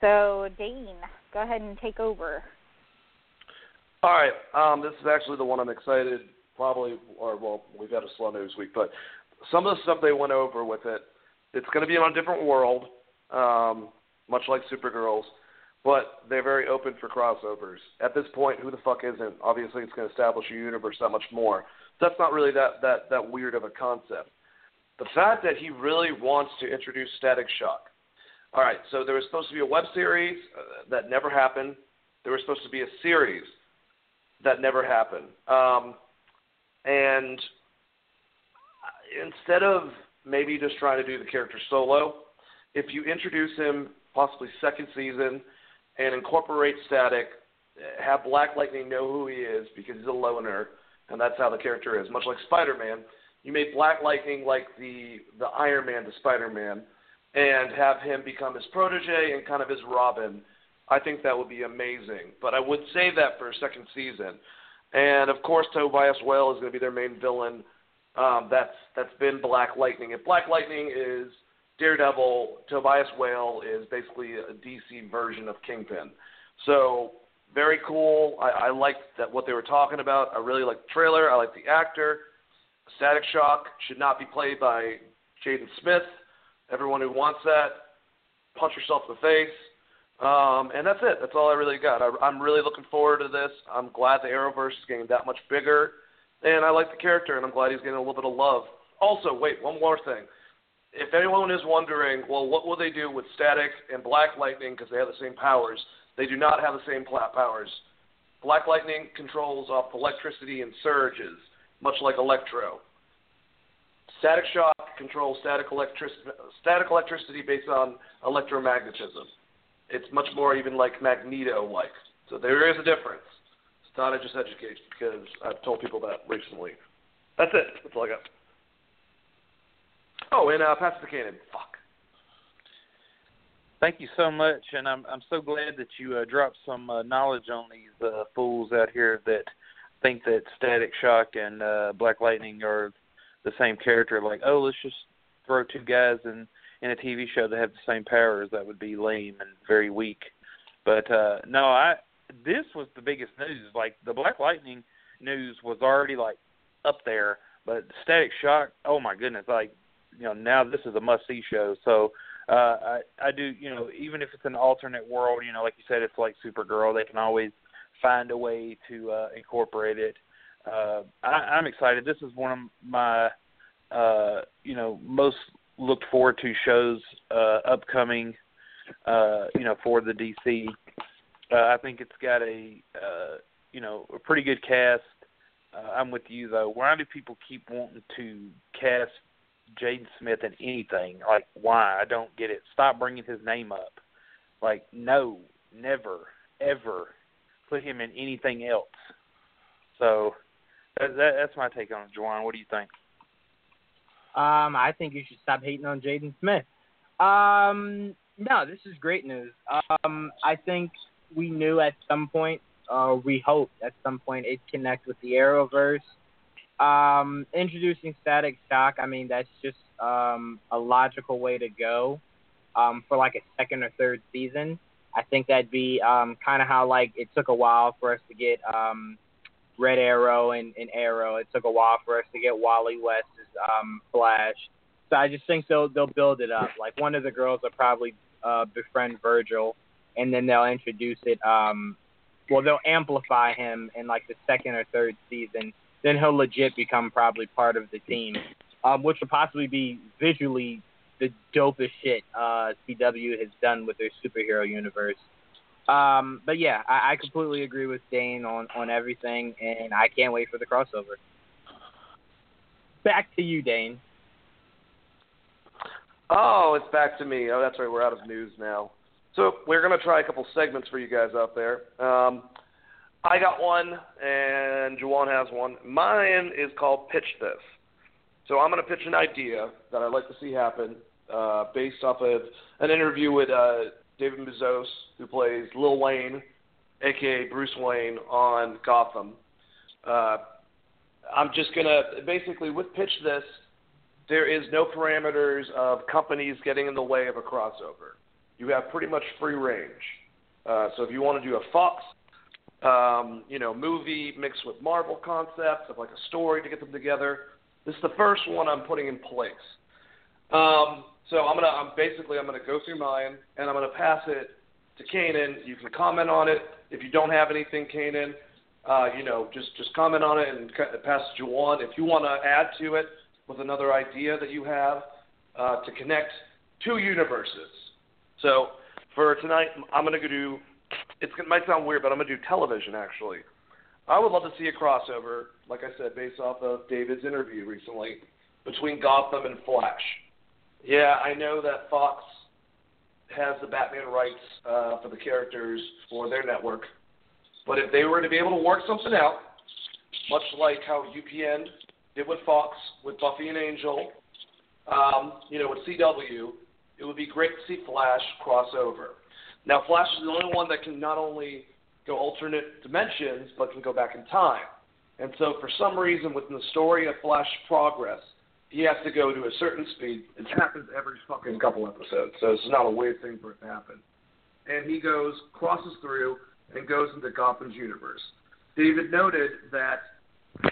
So Dane, go ahead and take over. All right. Um, this is actually the one I'm excited. Probably, or well, we've had a slow news week, but some of the stuff they went over with it, it's going to be on a different world, um, much like Supergirls, but they're very open for crossovers. At this point, who the fuck isn't? Obviously, it's going to establish a universe that much more. That's not really that that that weird of a concept. The fact that he really wants to introduce Static Shock. All right, so there was supposed to be a web series uh, that never happened. There was supposed to be a series that never happened. Um, and instead of maybe just trying to do the character solo, if you introduce him possibly second season and incorporate Static, have Black Lightning know who he is because he's a loner, and that's how the character is. Much like Spider-Man, you made Black Lightning like the the Iron Man to Spider-Man, and have him become his protege and kind of his Robin. I think that would be amazing. But I would save that for a second season. And of course, Tobias Whale is going to be their main villain. Um, that's that's been Black Lightning. If Black Lightning is Daredevil, Tobias Whale is basically a DC version of Kingpin. So very cool. I, I liked that what they were talking about. I really like the trailer. I like the actor. Static Shock should not be played by Jaden Smith. Everyone who wants that, punch yourself in the face. Um, and that's it. That's all I really got. I, I'm really looking forward to this. I'm glad the Arrowverse is getting that much bigger, and I like the character, and I'm glad he's getting a little bit of love. Also, wait, one more thing. If anyone is wondering, well, what will they do with Static and Black Lightning because they have the same powers? They do not have the same powers. Black Lightning controls off electricity and surges, much like Electro. Static Shock controls static, electric, static electricity based on electromagnetism. It's much more even like Magneto-like. So there is a difference. It's not just education because I've told people that recently. That's it. That's all I got. Oh, and uh. Fuck. Thank you so much, and I'm I'm so glad that you uh, dropped some uh, knowledge on these uh, fools out here that think that Static Shock and uh, Black Lightning are the same character. Like, oh, let's just throw two guys in in a TV show that have the same powers. That would be lame and very weak. But uh no, I this was the biggest news. Like the Black Lightning news was already like up there, but Static Shock, oh my goodness, like you know now this is a must see show. So uh, I I do you know even if it's an alternate world, you know like you said it's like Supergirl, they can always find a way to uh, incorporate it. Uh, I, I'm excited. This is one of my uh, you know most looked forward to shows uh, upcoming. Uh, you know for the DC. Uh, I think it's got a uh, you know a pretty good cast. Uh, I'm with you though. Why do people keep wanting to cast Jaden Smith in anything. Like, why? I don't get it. Stop bringing his name up. Like, no, never, ever put him in anything else. So that, that, that's my take on it, Juwan. What do you think? Um, I think you should stop hating on Jaden Smith. Um, no, this is great news. Um, I think we knew at some point, uh, we hoped at some point it'd connect with the Arrowverse um, introducing Static Shock, I mean, that's just um, a logical way to go um, for like a second or third season. I think that'd be um, kind of how like it took a while for us to get um, Red Arrow and, and Arrow. It took a while for us to get Wally West's um, Flash. So I just think they'll they'll build it up. Like one of the girls will probably uh, befriend Virgil, and then they'll introduce it. Um, well, they'll amplify him in like the second or third season then he'll legit become probably part of the team, um, which will possibly be visually the dopest shit uh, CW has done with their superhero universe. Um, but yeah, I, I completely agree with Dane on on everything, and I can't wait for the crossover. Back to you, Dane. Oh, it's back to me. Oh, that's right. We're out of news now. So we're to try a couple segments for you guys out there. Um, I got one, and Juwan has one. Mine is called Pitch This. So I'm to pitch an idea that I'd like to see happen uh, based off of an interview with uh, David Mazouz, who plays Lil Wayne, aka Bruce Wayne, on Gotham. Uh, I'm just to basically, with Pitch This, there is no parameters of companies getting in the way of a crossover. You have pretty much free range. Uh, so if you want to do a Fox um, you know, movie mixed with Marvel concepts of like a story to get them together. This is the first one I'm putting in place. Um, so I'm gonna, I'm basically, I'm gonna go through mine and I'm gonna pass it to Kanan. You can comment on it if you don't have anything, Kanan. Uh, you know, just just comment on it and pass it to Juwan. If you want to add to it with another idea that you have uh, to connect two universes. So for tonight, I'm gonna go do it's, it might sound weird, but I'm to do television actually. I would love to see a crossover, like I said, based off of David's interview recently, between Gotham and Flash. Yeah, I know that Fox has the Batman rights uh, for the characters for their network, but if they were to be able to work something out, much like how UPN did with Fox, with Buffy and Angel, um, you know, with CW, it would be great to see Flash cross over. Now, Flash is the only one that can not only go alternate dimensions, but can go back in time. And so, for some reason, within the story of Flash progress, he has to go to a certain speed. It happens every fucking couple episodes, so it's not a weird thing for it to happen. And he goes, crosses through, and goes into Gotham's universe. David noted that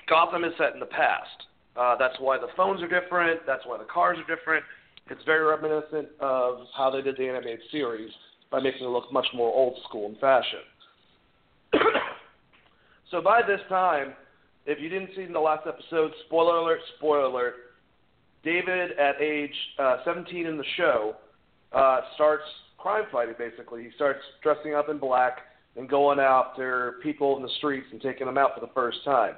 Gotham is set in the past. Uh, that's why the phones are different. That's why the cars are different. It's very reminiscent of how they did the animated series by making it look much more old school in fashion. so by this time, if you didn't see in the last episode, spoiler alert, spoiler alert, David at age uh, 17 in the show uh, starts crime fighting basically. He starts dressing up in black and going after people in the streets and taking them out for the first time.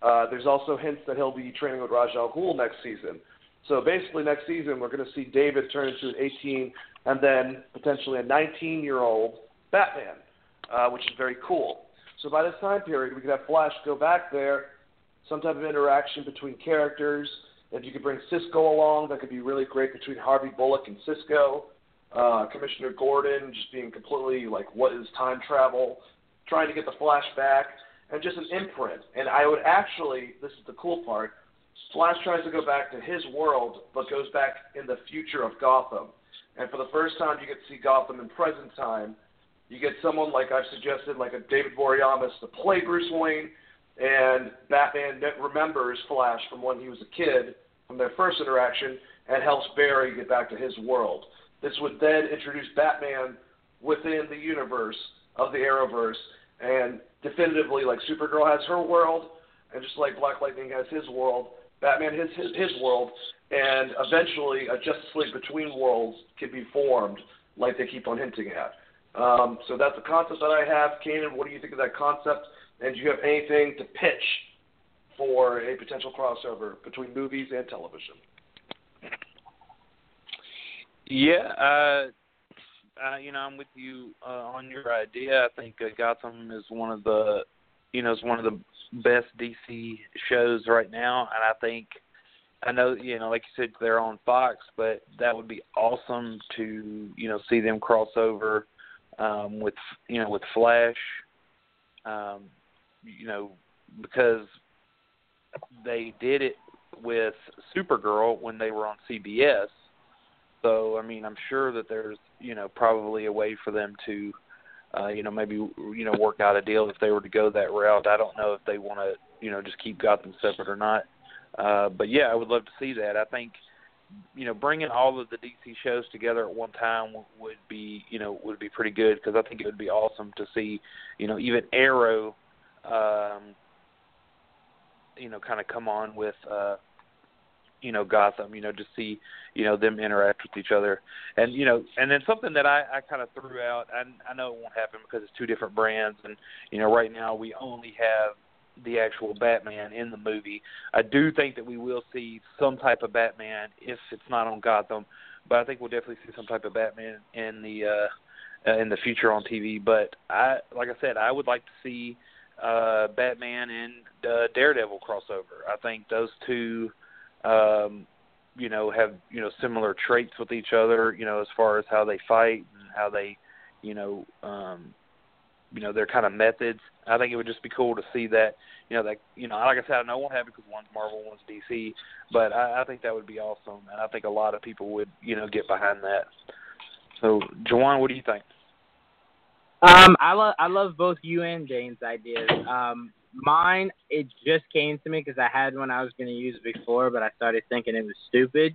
Uh, there's also hints that he'll be training with Ra's al Ghul next season. So basically, next season we're going to see David turn into an 18 and then potentially a 19-year-old Batman, uh, which is very cool. So by this time period, we could have Flash go back there, some type of interaction between characters. If you could bring Cisco along, that could be really great between Harvey Bullock and Cisco. Uh, Commissioner Gordon just being completely like, what is time travel? Trying to get the Flash back, and just an imprint. And I would actually, this is the cool part, Flash tries to go back to his world, but goes back in the future of Gotham. And for the first time, you get to see Gotham in present time. You get someone like I've suggested, like a David Boreanaz, to play Bruce Wayne, and Batman remembers Flash from when he was a kid, from their first interaction, and helps Barry get back to his world. This would then introduce Batman within the universe of the Arrowverse, and definitively, like Supergirl has her world, and just like Black Lightning has his world, Batman has his, his world, and eventually a Justice League between worlds can be formed, like they keep on hinting at. Um, so that's the concept that I have. Kanan, what do you think of that concept? And do you have anything to pitch for a potential crossover between movies and television? Yeah, uh, uh, you know, I'm with you uh, on your idea. I think uh, Gotham is one of the, you know, is one of the best DC shows right now, and I think, I know, you know, like you said, they're on Fox, but that would be awesome to, you know, see them cross over um, with, you know, with Flash. Um, you know, because they did it with Supergirl when they were on CBS. So I mean, I'm sure that there's you know probably a way for them to uh, you know maybe you know work out a deal if they were to go that route. I don't know if they want to you know just keep Gotham separate or not. Uh, but yeah, I would love to see that. I think you know bringing all of the DC shows together at one time would be you know would be pretty good because I think it would be awesome to see you know even Arrow um, you know, kind of come on with, uh, you know, Gotham, you know, to see, you know, them interact with each other. And, you know, and then something that I, I kind of threw out, and I know it won't happen because it's two different brands. And, you know, right now we only have the actual Batman in the movie. I do think that we will see some type of Batman if it's not on Gotham, but I think we'll definitely see some type of Batman in the, uh, uh in the future on TV. But I, like I said, I would like to see, uh, Batman and uh, Daredevil crossover. I think those two, um, you know, have you know similar traits with each other. You know, as far as how they fight and how they, you know, um, you know their kind of methods. I think it would just be cool to see that. You know, that you know, like I said, I know it won't happen because one's Marvel, one's DC, but I, I think that would be awesome, and I think a lot of people would you know get behind that. So, Juwan, what do you think? Um, I love I love both you and Dane's ideas. Um, mine it just came to me because I had one I was going to use before, but I started thinking it was stupid,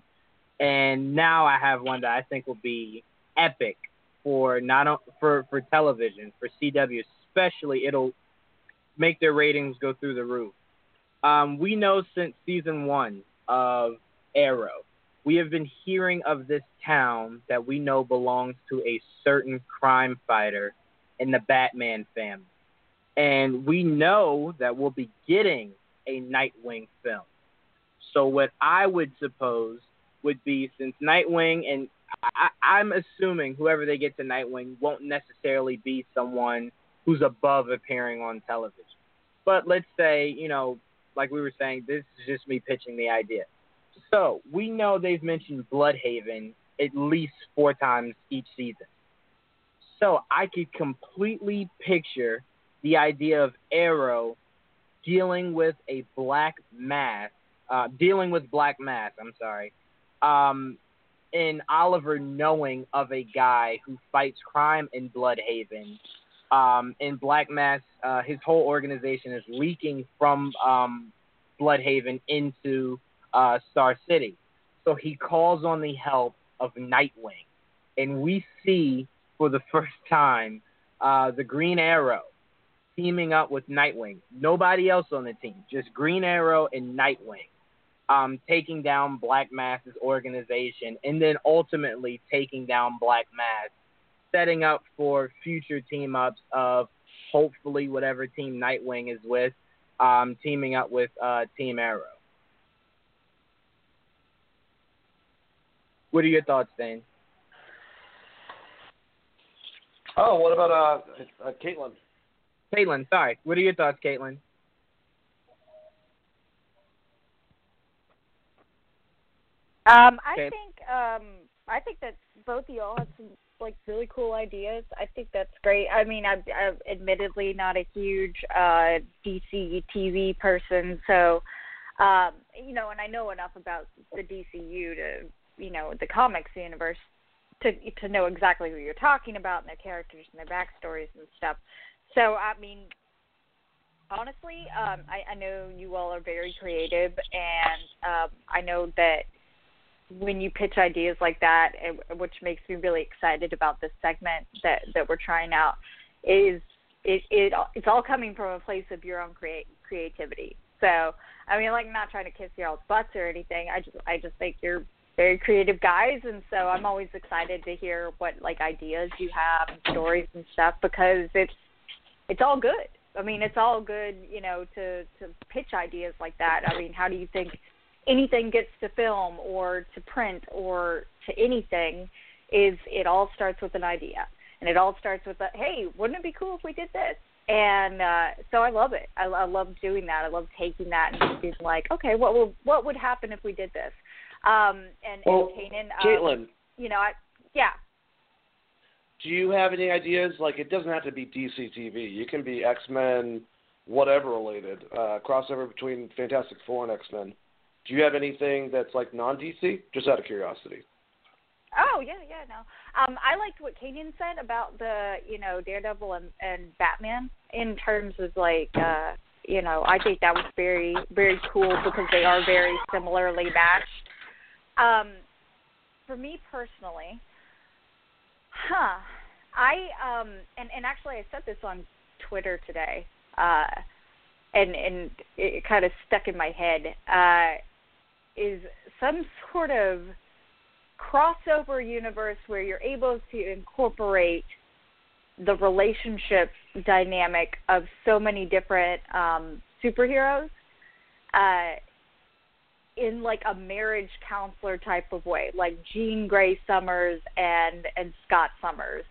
and now I have one that I think will be epic for not for for television for CW especially. It'll make their ratings go through the roof. Um, we know since season one of Arrow, we have been hearing of this town that we know belongs to a certain crime fighter in the Batman family. And we know that we'll be getting a Nightwing film. So what I would suppose would be since Nightwing and I, I'm assuming whoever they get to Nightwing won't necessarily be someone who's above appearing on television. But let's say, you know, like we were saying, this is just me pitching the idea. So we know they've mentioned Blüdhaven at least four times each season. So I could completely picture the idea of Arrow dealing with a black mask, uh, dealing with black mask. I'm sorry, um, and Oliver knowing of a guy who fights crime in Blüdhaven. Um, in Black Mask, uh, his whole organization is leaking from um, Blüdhaven into uh, Star City. So he calls on the help of Nightwing, and we see for the first time uh, the Green Arrow teaming up with Nightwing. Nobody else on the team, just Green Arrow and Nightwing, um, taking down Black Mask's organization, and then ultimately taking down Black Mask, setting up for future team ups of hopefully whatever team Nightwing is with, um, teaming up with uh, Team Arrow. What are your thoughts, Dane? Oh, what about uh, uh Caitlin? Caitlin, sorry. What are your thoughts, Caitlin? Um, I Okay. think um, I think that both of y'all have some like really cool ideas. I think that's great. I mean, I'm, I'm admittedly not a huge uh, DC TV person, so um, you know, and I know enough about the DCU to you know the comics universe to to know exactly who you're talking about and their characters and their backstories and stuff. So I mean, honestly, um, I, I know you all are very creative, and um, I know that when you pitch ideas like that, it, which makes me really excited about this segment that that we're trying out, is it it it's all coming from a place of your own create creativity. So I mean, like not trying to kiss y'all's butts or anything. I just I just think you're very creative guys, and so I'm always excited to hear what like ideas you have and stories and stuff because it's it's all good. I mean, it's all good, you know, to to pitch ideas like that. I mean, how do you think anything gets to film or to print or to anything? Is it all starts with an idea, and it all starts with a hey, wouldn't it be cool if we did this? And uh, so I love it. I, I love doing that. I love taking that and just being like, okay, what will what would happen if we did this? Um, and, Well, and Kanan, um, Caitlin, you know, I, yeah, do you have any ideas? Like, it doesn't have to be DC TV. You can be X Men, whatever related, uh, crossover between Fantastic Four and X Men. Do you have anything that's like non DC? Just out of curiosity. Oh yeah, yeah, no. Um, I liked what Kanan said about the you know Daredevil and, and Batman in terms of like uh, you know I think that was very very cool because they are very similarly matched. Um, for me personally, huh? I um and and actually I said this on Twitter today, uh, and and it kind of stuck in my head. Uh, is some sort of crossover universe where you're able to incorporate the relationship dynamic of so many different um, superheroes uh, in like a marriage counselor type of way, like Jean Grey Summers and and Scott Summers,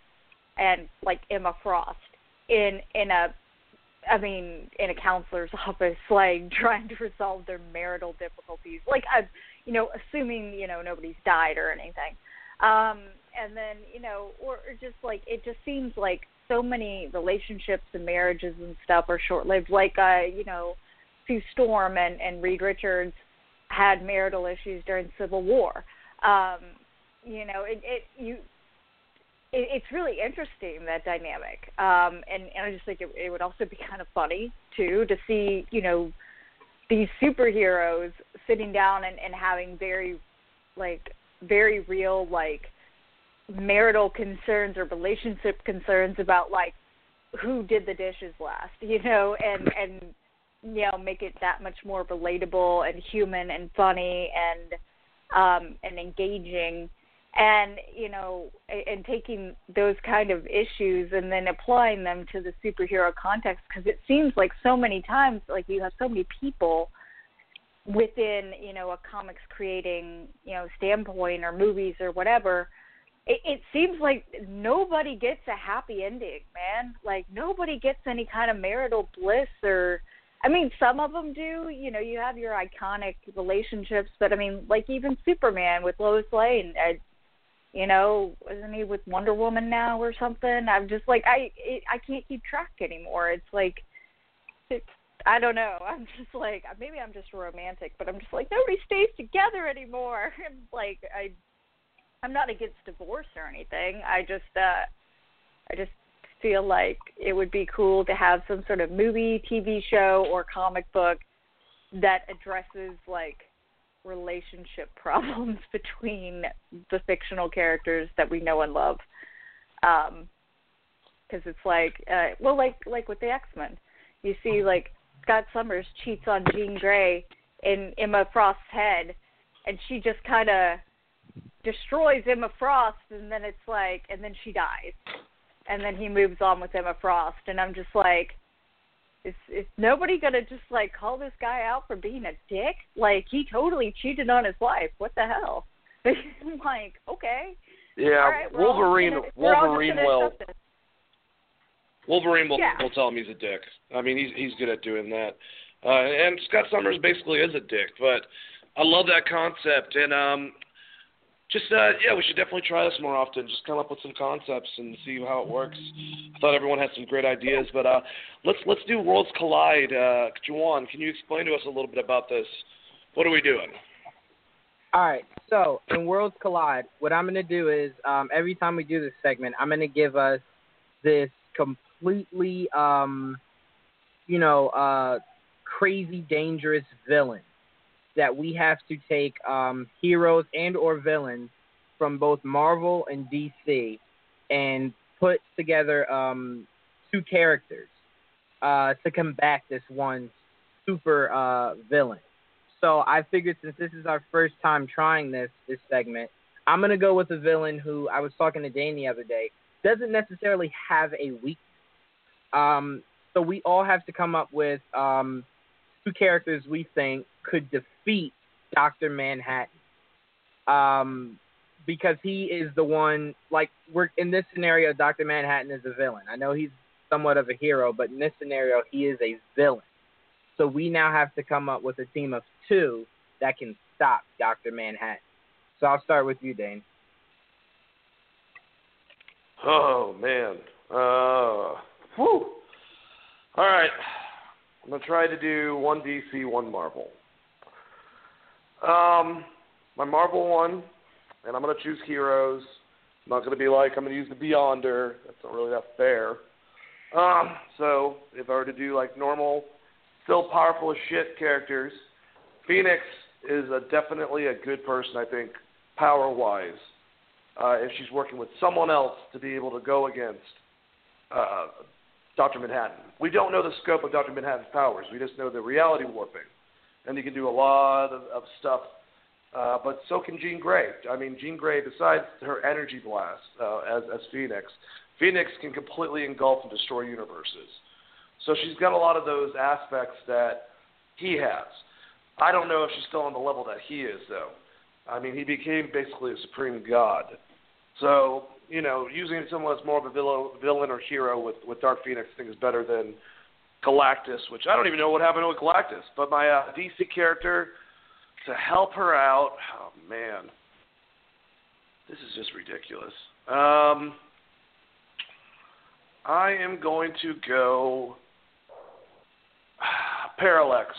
and like Emma Frost in in a I mean, in a counselor's office, like trying to resolve their marital difficulties. Like, I, you know, assuming you know nobody's died or anything. Um, and then you know, or, or just like it just seems like so many relationships and marriages and stuff are short-lived. Like, uh, you know, Sue Storm and and Reed Richards had marital issues during Civil War. Um, you know, it, it you it, it's really interesting that dynamic, um, and, and I just think it, it would also be kind of funny too to see you know these superheroes sitting down and, and having very like very real like marital concerns or relationship concerns about like who did the dishes last, you know, and and you know make it that much more relatable and human and funny and um and engaging. And you know and taking those kind of issues and then applying them to the superhero context because it seems like so many times like you have so many people within you know a comics creating you know standpoint or movies or whatever. It, it seems like nobody gets a happy ending man. Like nobody gets any kind of marital bliss or I mean, some of them do. You know, you have your iconic relationships, but I mean, like even Superman with Lois Lane, I, you know, isn't he with Wonder Woman now or something? I'm just like I it, I can't keep track anymore. It's like it's I don't know. I'm just like maybe I'm just romantic, but I'm just like nobody stays together anymore. Like I I'm not against divorce or anything. I just uh I just feel like it would be cool to have some sort of movie, TV show or comic book that addresses like relationship problems between the fictional characters that we know and love. Um because it's like uh well like like with the X-Men. You see like Scott Summers cheats on Jean Grey in Emma Frost's head and she just kind of destroys Emma Frost and then it's like and then she dies. And then he moves on with Emma Frost and I'm just like is is nobody gonna just like call this guy out for being a dick? Like he totally cheated on his wife. What the hell? I'm like, okay. Yeah, right, Wolverine. gonna- we're all just Wolverine will. Wolverine will Yeah. will tell him he's a dick. I mean, he's he's good at doing that. Uh, and Scott Summers basically is a dick, but I love that concept. And um, just uh, yeah, we should definitely try this more often. Just come up with some concepts and see how it works. I thought everyone had some great ideas, but uh, let's let's do Worlds Collide. Uh, Juwan, can you explain to us a little bit about this? What are we doing? All right. So in Worlds Collide, what I'm gonna do is um, every time we do this segment, I'm gonna give us this completely, um, you know, uh, crazy dangerous villain that we have to take um, heroes and or villains from both Marvel and DC and put together um, two characters uh, to combat this one super uh, villain. So I figured since this is our first time trying this this segment, I'm gonna go with a villain who I was talking to Dane the other day doesn't necessarily have a weakness. Um, so we all have to come up with um, two characters we think could defeat Doctor Manhattan. Um, because he is the one like we're in this scenario, Doctor Manhattan is a villain. I know he's somewhat of a hero, but in this scenario he is a villain. So we now have to come up with a team of two that can stop Doctor Manhattan. So I'll start with you, Dane. Oh man. Uh, whew. All right. I'm gonna try to do one DC, one Marvel. Um, my Marvel one, and I'm gonna choose heroes. I'm not gonna be like I'm gonna use the Beyonder. That's not really that fair. Um, so if I were to do like normal, still powerful as shit characters, Phoenix is a, definitely a good person. I think power wise uh, if she's working with someone else to be able to go against uh, Dr. Manhattan. We don't know the scope of Dr. Manhattan's powers. We just know the reality warping, and he can do a lot of, of stuff. Uh, but so can Jean Grey. I mean, Jean Grey, besides her energy blast uh, as as Phoenix, Phoenix can completely engulf and destroy universes. So she's got a lot of those aspects that he has. I don't know if she's still on the level that he is, though. I mean, he became basically a supreme god. So, you know, using someone as more of a villain, villain or hero with, with Dark Phoenix, I think is better than Galactus, which I don't even know what happened with Galactus. But my uh, DC character, to help her out, oh man, this is just ridiculous. Um, I am going to go Parallax.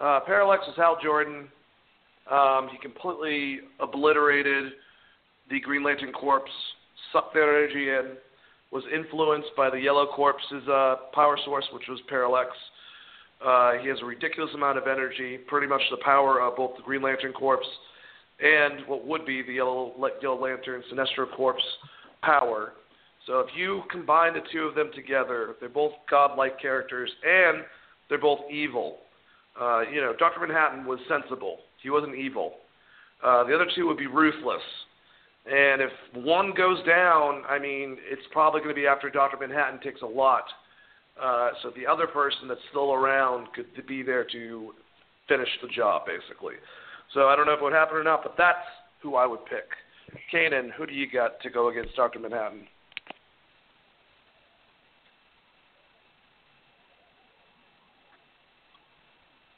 Uh, Parallax is Hal Jordan. Um, he completely obliterated the Green Lantern Corps, sucked their energy in, was influenced by the Yellow Corps's uh, power source, which was Parallax. Uh, he has a ridiculous amount of energy, pretty much the power of both the Green Lantern Corps and what would be the Yellow, Yellow Lantern Sinestro Corps power. So if you combine the two of them together, they're both godlike characters and they're both evil. Uh, you know, Dr. Manhattan was sensible. He wasn't evil. Uh, the other two would be ruthless. And if one goes down, I mean, it's probably going to be after Dr. Manhattan takes a lot. Uh, so the other person that's still around could be there to finish the job, basically. So I don't know if it would happen or not, but that's who I would pick. Kanan, who do you got to go against Dr. Manhattan?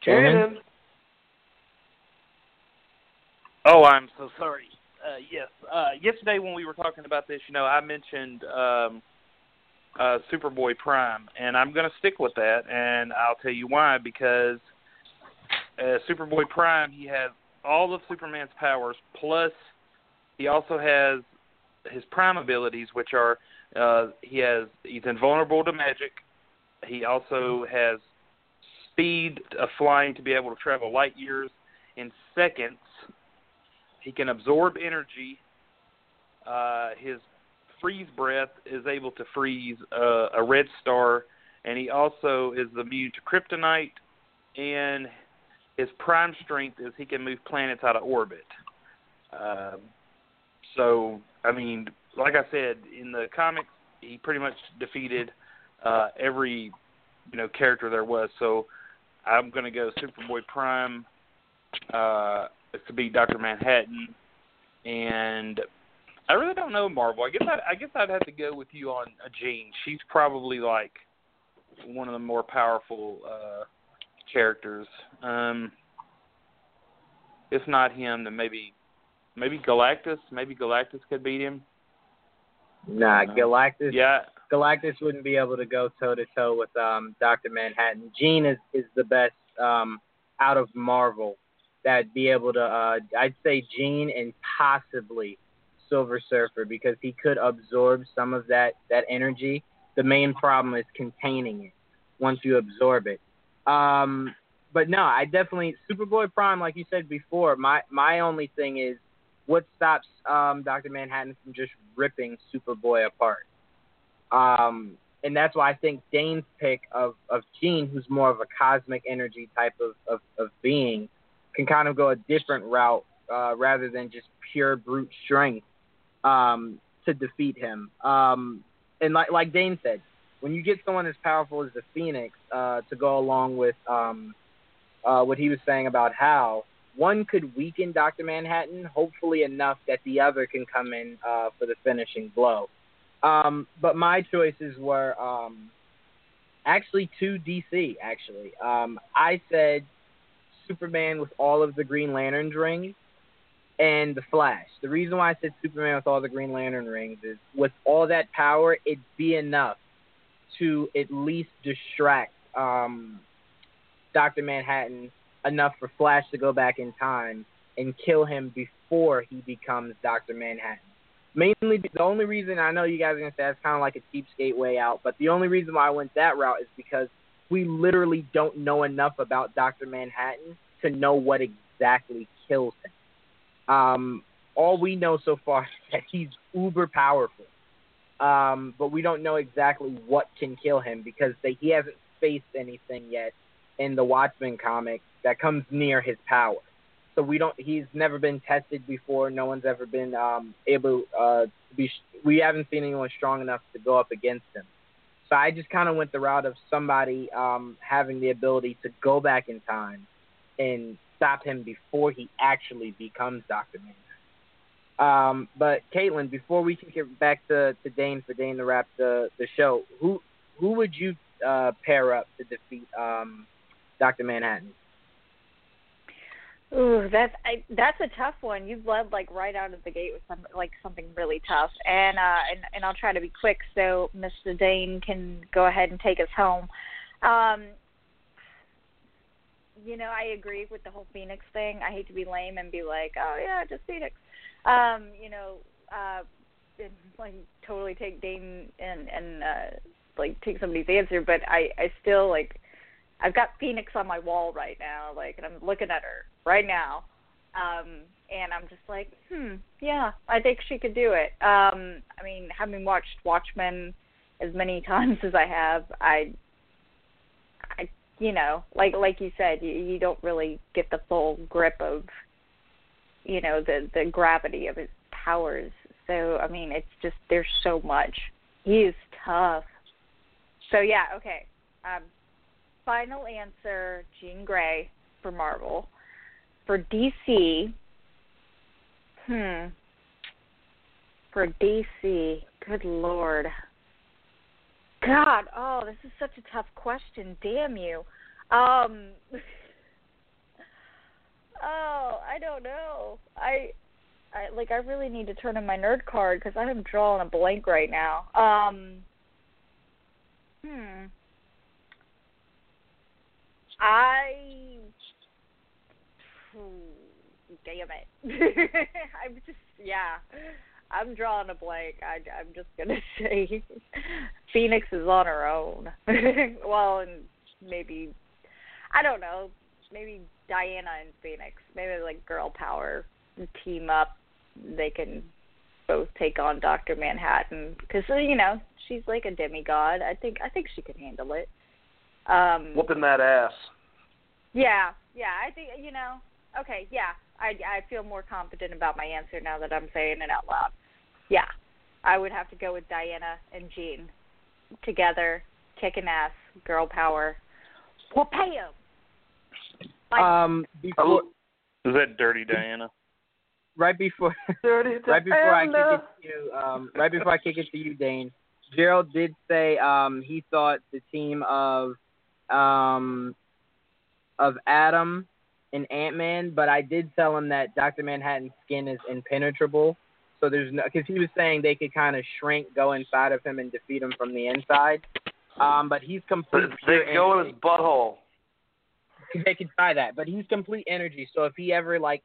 Kanan. Oh, I'm so sorry. Uh, yes. Uh, yesterday when we were talking about this, you know, I mentioned um, uh, Superboy Prime, and I'm going to stick with that, and I'll tell you why. Because uh, Superboy Prime, he has all of Superman's powers, plus he also has his prime abilities, which are uh, he has he's invulnerable to magic. He also has speed of flying to be able to travel light years in seconds. He can absorb energy. Uh, his freeze breath is able to freeze uh, a red star, and he also is immune to kryptonite. And his prime strength is he can move planets out of orbit. Um, so, I mean, like I said in the comics, he pretty much defeated uh, every you know character there was. So, I'm going to go Superboy Prime uh, to be Doctor Manhattan, and I really don't know Marvel. I guess I, I guess I'd have to go with you on a Jean. She's probably like one of the more powerful uh characters. Um if not him, then maybe maybe Galactus. Maybe Galactus could beat him. Nah, Uh, Galactus. Yeah, Galactus wouldn't be able to go toe to toe with um, Doctor Manhattan. Jean is is the best um, out of Marvel that'd be able to. Uh, I'd say Jean and possibly Silver Surfer because he could absorb some of that that energy. The main problem is containing it once you absorb it. Um, but no, I definitely Superboy Prime, like you said before. My my only thing is what stops um, Doctor Manhattan from just ripping Superboy apart. Um, and that's why I think Dane's pick of of Jean, who's more of a cosmic energy type of of, of being, can kind of go a different route uh, rather than just pure brute strength um, to defeat him. Um, and like like Dane said, when you get someone as powerful as the Phoenix uh, to go along with um, uh, what he was saying about how one could weaken Doctor Manhattan, hopefully enough that the other can come in uh, for the finishing blow. Um, but my choices were um, actually two DC. Actually, um, I said Superman with all of the Green Lantern's rings and the Flash. The reason why I said Superman with all the Green Lantern rings is with all that power, it'd be enough to at least distract um, Doctor Manhattan enough for Flash to go back in time and kill him before he becomes Doctor Manhattan mainly the only reason I know you guys are gonna say that's kind of like a cheapskate way out, but the only reason why I went that route is because we literally don't know enough about Doctor Manhattan to know what exactly kills him. Um, all we know so far is that he's uber powerful, um, but we don't know exactly what can kill him because they, he hasn't faced anything yet in the Watchmen comic that comes near his power. So we don't he's never been tested before. No one's ever been um able uh to be we haven't seen anyone strong enough to go up against him so i just kind of went the route of somebody um having the ability to go back in time and stop him before he actually becomes dr man um but caitlin before we can get back to to dane for dane to wrap the the show who who would you uh pair up to defeat um dr manhattan Ooh, that's I, that's a tough one. You've led like right out of the gate with some like something really tough, and uh, and and I'll try to be quick so Mr. Dane can go ahead and take us home. Um, you know, I agree with the whole Phoenix thing. I hate to be lame and be like, oh yeah, just Phoenix. Um, you know, uh, and, like totally take Dane and and uh, like take somebody's answer, but I I still like I've got Phoenix on my wall right now, like, and I'm looking at her right now, um, and I'm just like, hmm, yeah, I think she could do it. Um, I mean, having watched Watchmen as many times as I have, I, I, you know, like like you said, you, you don't really get the full grip of, you know, the the gravity of his powers. So I mean, it's just there's so much. He is tough. So yeah, okay. Um, final answer Jean Grey for Marvel. For DC, hmm. For DC, good lord. God, oh, this is such a tough question. Damn you. Um Oh, I don't know. I I like I really need to turn in my nerd card cuz I am drawing a blank right now. Um Hmm. I damn it. I'm just yeah. I'm drawing a blank. I I'm just gonna say Phoenix is on her own. well, and maybe I don't know. Maybe Diana and Phoenix. Maybe like girl power team up. They can both take on Doctor Manhattan because you know she's like a demigod. I think I think she could handle it. Um, Whooping that ass. Yeah, yeah. I think you know. Okay, yeah. I I feel more confident about my answer now that I'm saying it out loud. Yeah, I would have to go with Diana and Jean together, kicking ass, girl power. We'll pay 'em. Like, um before Is that Dirty Diana? right before right before I kick it to you, um, right before I kick it to you, Dane, Gerald did say um, he thought the team of um, of Atom and Ant Man, but I did tell him that Doctor Manhattan's skin is impenetrable. So there's no because he was saying they could kind of shrink, go inside of him, and defeat him from the inside. Um, but he's complete. They go in his butthole. They could try that, but he's complete energy. So if he ever like,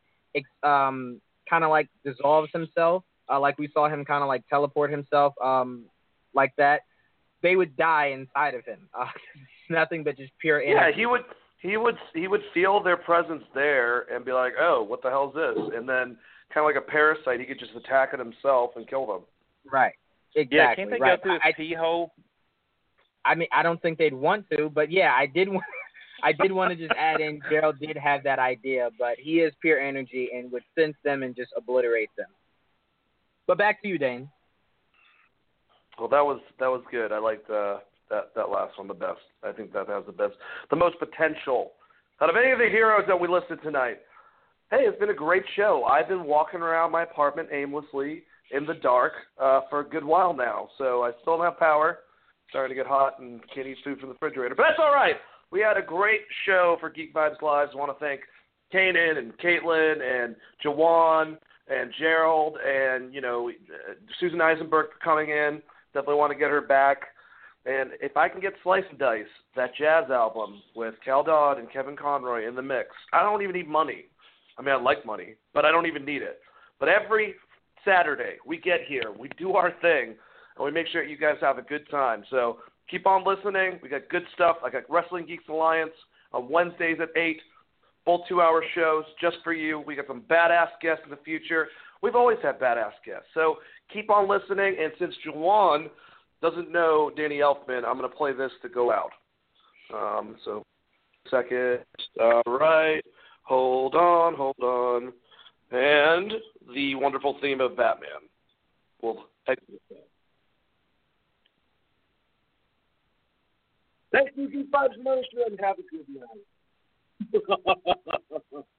um, kind of like dissolves himself, uh, like we saw him kind of like teleport himself, um, like that, they would die inside of him. Uh, nothing but just pure energy. Yeah, he would he would he would feel their presence there and be like, "Oh, what the hell's this?" And then kind of like a parasite, he could just attack it himself and kill them. Right. Exactly. Yeah, can't they right. go through his I, pee hole? I mean, I don't think they'd want to, but yeah, I did want. I did want to just add in. Gerald did have that idea, but he is pure energy and would sense them and just obliterate them. But back to you, Dane. Well, that was that was good. I liked uh, that that last one the best. I think that has the best, the most potential out of any of the heroes that we listed tonight. Hey, it's been a great show. I've been walking around my apartment aimlessly in the dark uh, for a good while now, so I still don't have power. Starting to get hot and can't eat food from the refrigerator, but that's all right. We had a great show for Geek Vibes Live. I want to thank Kanan and Caitlin and Juwan and Gerald and you know uh, Susan Eisenberg for coming in. Definitely want to get her back. And if I can get Slice and Dice, that jazz album with Cal Dodd and Kevin Conroy in the mix, I don't even need money. I mean, I like money, but I don't even need it. But every Saturday we get here, we do our thing, and we make sure you guys have a good time. So keep on listening. We got good stuff. I got Wrestling Geeks Alliance on Wednesdays at 8, full two hour shows just for you. We got some badass guests in the future. We've always had badass guests. So keep on listening. And since Juwan doesn't know Danny Elfman, I'm going to play this to go out. Um, so, second. All right. Hold on, hold on. And the wonderful theme of Batman. We'll exit. Thank you, Geek Vibes Ministry, and have a good night.